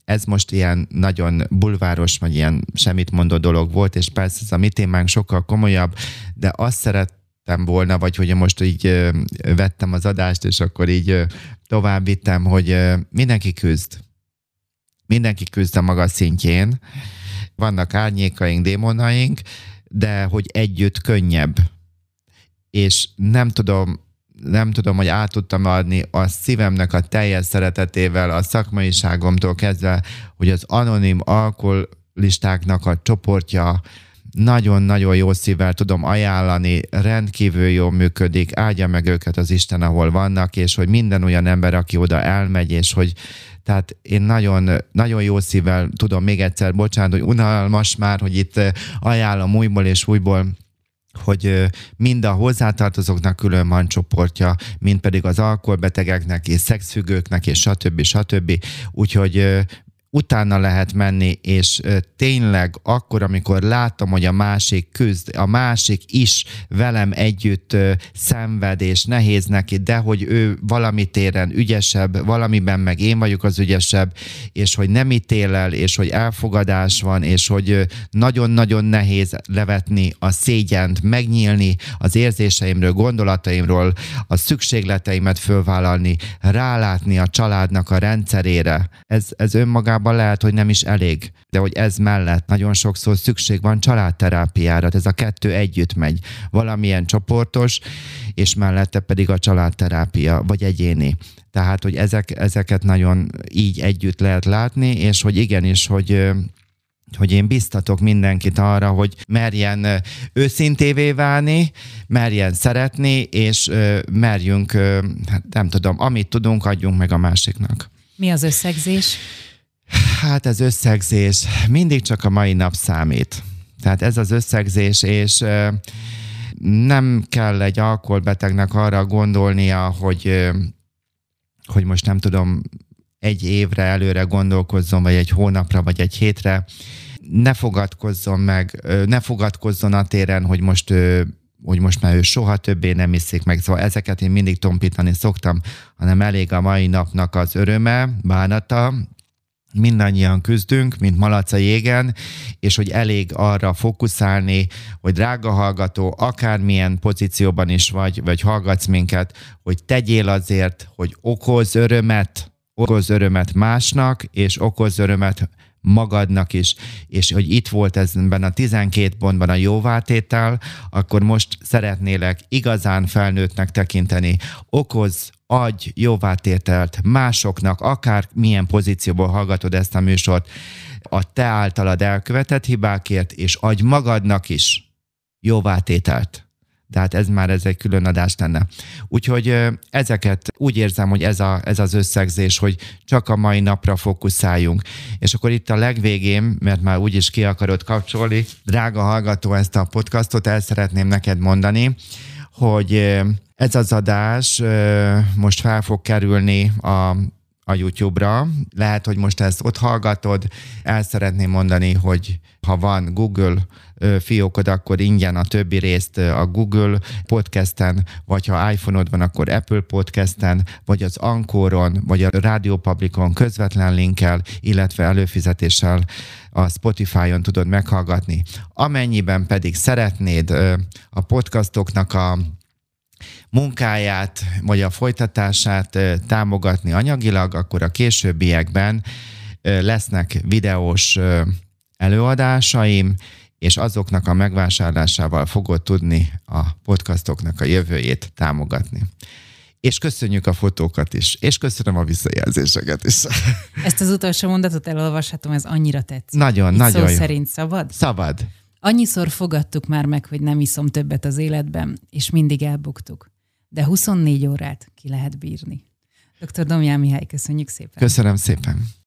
ez most ilyen nagyon bulváros, vagy ilyen semmit mondó dolog volt, és persze ez a mi témánk sokkal komolyabb, de azt szeret lettem volna, vagy hogy most így vettem az adást, és akkor így tovább vittem, hogy mindenki küzd. Mindenki küzd a maga szintjén. Vannak árnyékaink, démonaink, de hogy együtt könnyebb. És nem tudom, nem tudom, hogy át tudtam adni a szívemnek a teljes szeretetével, a szakmaiságomtól kezdve, hogy az anonim alkoholistáknak a csoportja, nagyon-nagyon jó szívvel tudom ajánlani, rendkívül jól működik, áldja meg őket az Isten, ahol vannak, és hogy minden olyan ember, aki oda elmegy, és hogy tehát én nagyon, nagyon jó szívvel tudom még egyszer, bocsánat, hogy unalmas már, hogy itt ajánlom újból és újból hogy mind a hozzátartozóknak külön van csoportja, mind pedig az alkoholbetegeknek és szexfüggőknek és stb. stb. Úgyhogy utána lehet menni, és tényleg akkor, amikor látom, hogy a másik küzd, a másik is velem együtt szenved, és nehéz neki, de hogy ő valami téren ügyesebb, valamiben meg én vagyok az ügyesebb, és hogy nem ítél el, és hogy elfogadás van, és hogy nagyon-nagyon nehéz levetni a szégyent, megnyílni az érzéseimről, gondolataimról, a szükségleteimet fölvállalni, rálátni a családnak a rendszerére. Ez, ez önmagában önmagában lehet, hogy nem is elég, de hogy ez mellett nagyon sokszor szükség van családterápiára, ez a kettő együtt megy, valamilyen csoportos, és mellette pedig a családterápia, vagy egyéni. Tehát, hogy ezek, ezeket nagyon így együtt lehet látni, és hogy igenis, hogy hogy én biztatok mindenkit arra, hogy merjen őszintévé válni, merjen szeretni, és merjünk, hát nem tudom, amit tudunk, adjunk meg a másiknak. Mi az összegzés? Hát ez összegzés mindig csak a mai nap számít. Tehát ez az összegzés, és nem kell egy alkoholbetegnek arra gondolnia, hogy, hogy most nem tudom, egy évre előre gondolkozzon, vagy egy hónapra, vagy egy hétre. Ne fogadkozzon meg, ne fogadkozzon a téren, hogy most hogy most már ő soha többé nem iszik meg. Szóval ezeket én mindig tompítani szoktam, hanem elég a mai napnak az öröme, bánata, mindannyian küzdünk, mint malac a jégen, és hogy elég arra fókuszálni, hogy drága hallgató, akármilyen pozícióban is vagy, vagy hallgatsz minket, hogy tegyél azért, hogy okoz örömet, okoz örömet másnak, és okoz örömet magadnak is, és hogy itt volt ezben a 12 pontban a jóvátétel, akkor most szeretnélek igazán felnőttnek tekinteni. Okoz, adj jóvátételt másoknak, akár milyen pozícióból hallgatod ezt a műsort, a te általad elkövetett hibákért, és adj magadnak is jóvátételt tehát ez már ez egy külön adás lenne. Úgyhogy ezeket úgy érzem, hogy ez, a, ez az összegzés, hogy csak a mai napra fókuszáljunk. És akkor itt a legvégén, mert már úgyis ki akarod kapcsolni, drága hallgató, ezt a podcastot el szeretném neked mondani, hogy ez az adás most fel fog kerülni a a YouTube-ra. Lehet, hogy most ezt ott hallgatod. El szeretném mondani, hogy ha van Google fiókod, akkor ingyen a többi részt a Google podcasten, vagy ha iPhone-od van, akkor Apple podcasten, vagy az Ankoron, vagy a Radio Publicon közvetlen linkkel, illetve előfizetéssel a Spotify-on tudod meghallgatni. Amennyiben pedig szeretnéd a podcastoknak a munkáját, vagy a folytatását támogatni anyagilag, akkor a későbbiekben lesznek videós előadásaim, és azoknak a megvásárlásával fogod tudni a podcastoknak a jövőjét támogatni. És köszönjük a fotókat is, és köszönöm a visszajelzéseket is. [laughs] Ezt az utolsó mondatot elolvashatom, ez annyira tetszik. Nagyon, Itt nagyon szó jó. szerint szabad? Szabad. Annyiszor fogadtuk már meg, hogy nem iszom többet az életben, és mindig elbuktuk. De 24 órát ki lehet bírni. Dr. Domján Mihály, köszönjük szépen. Köszönöm szépen.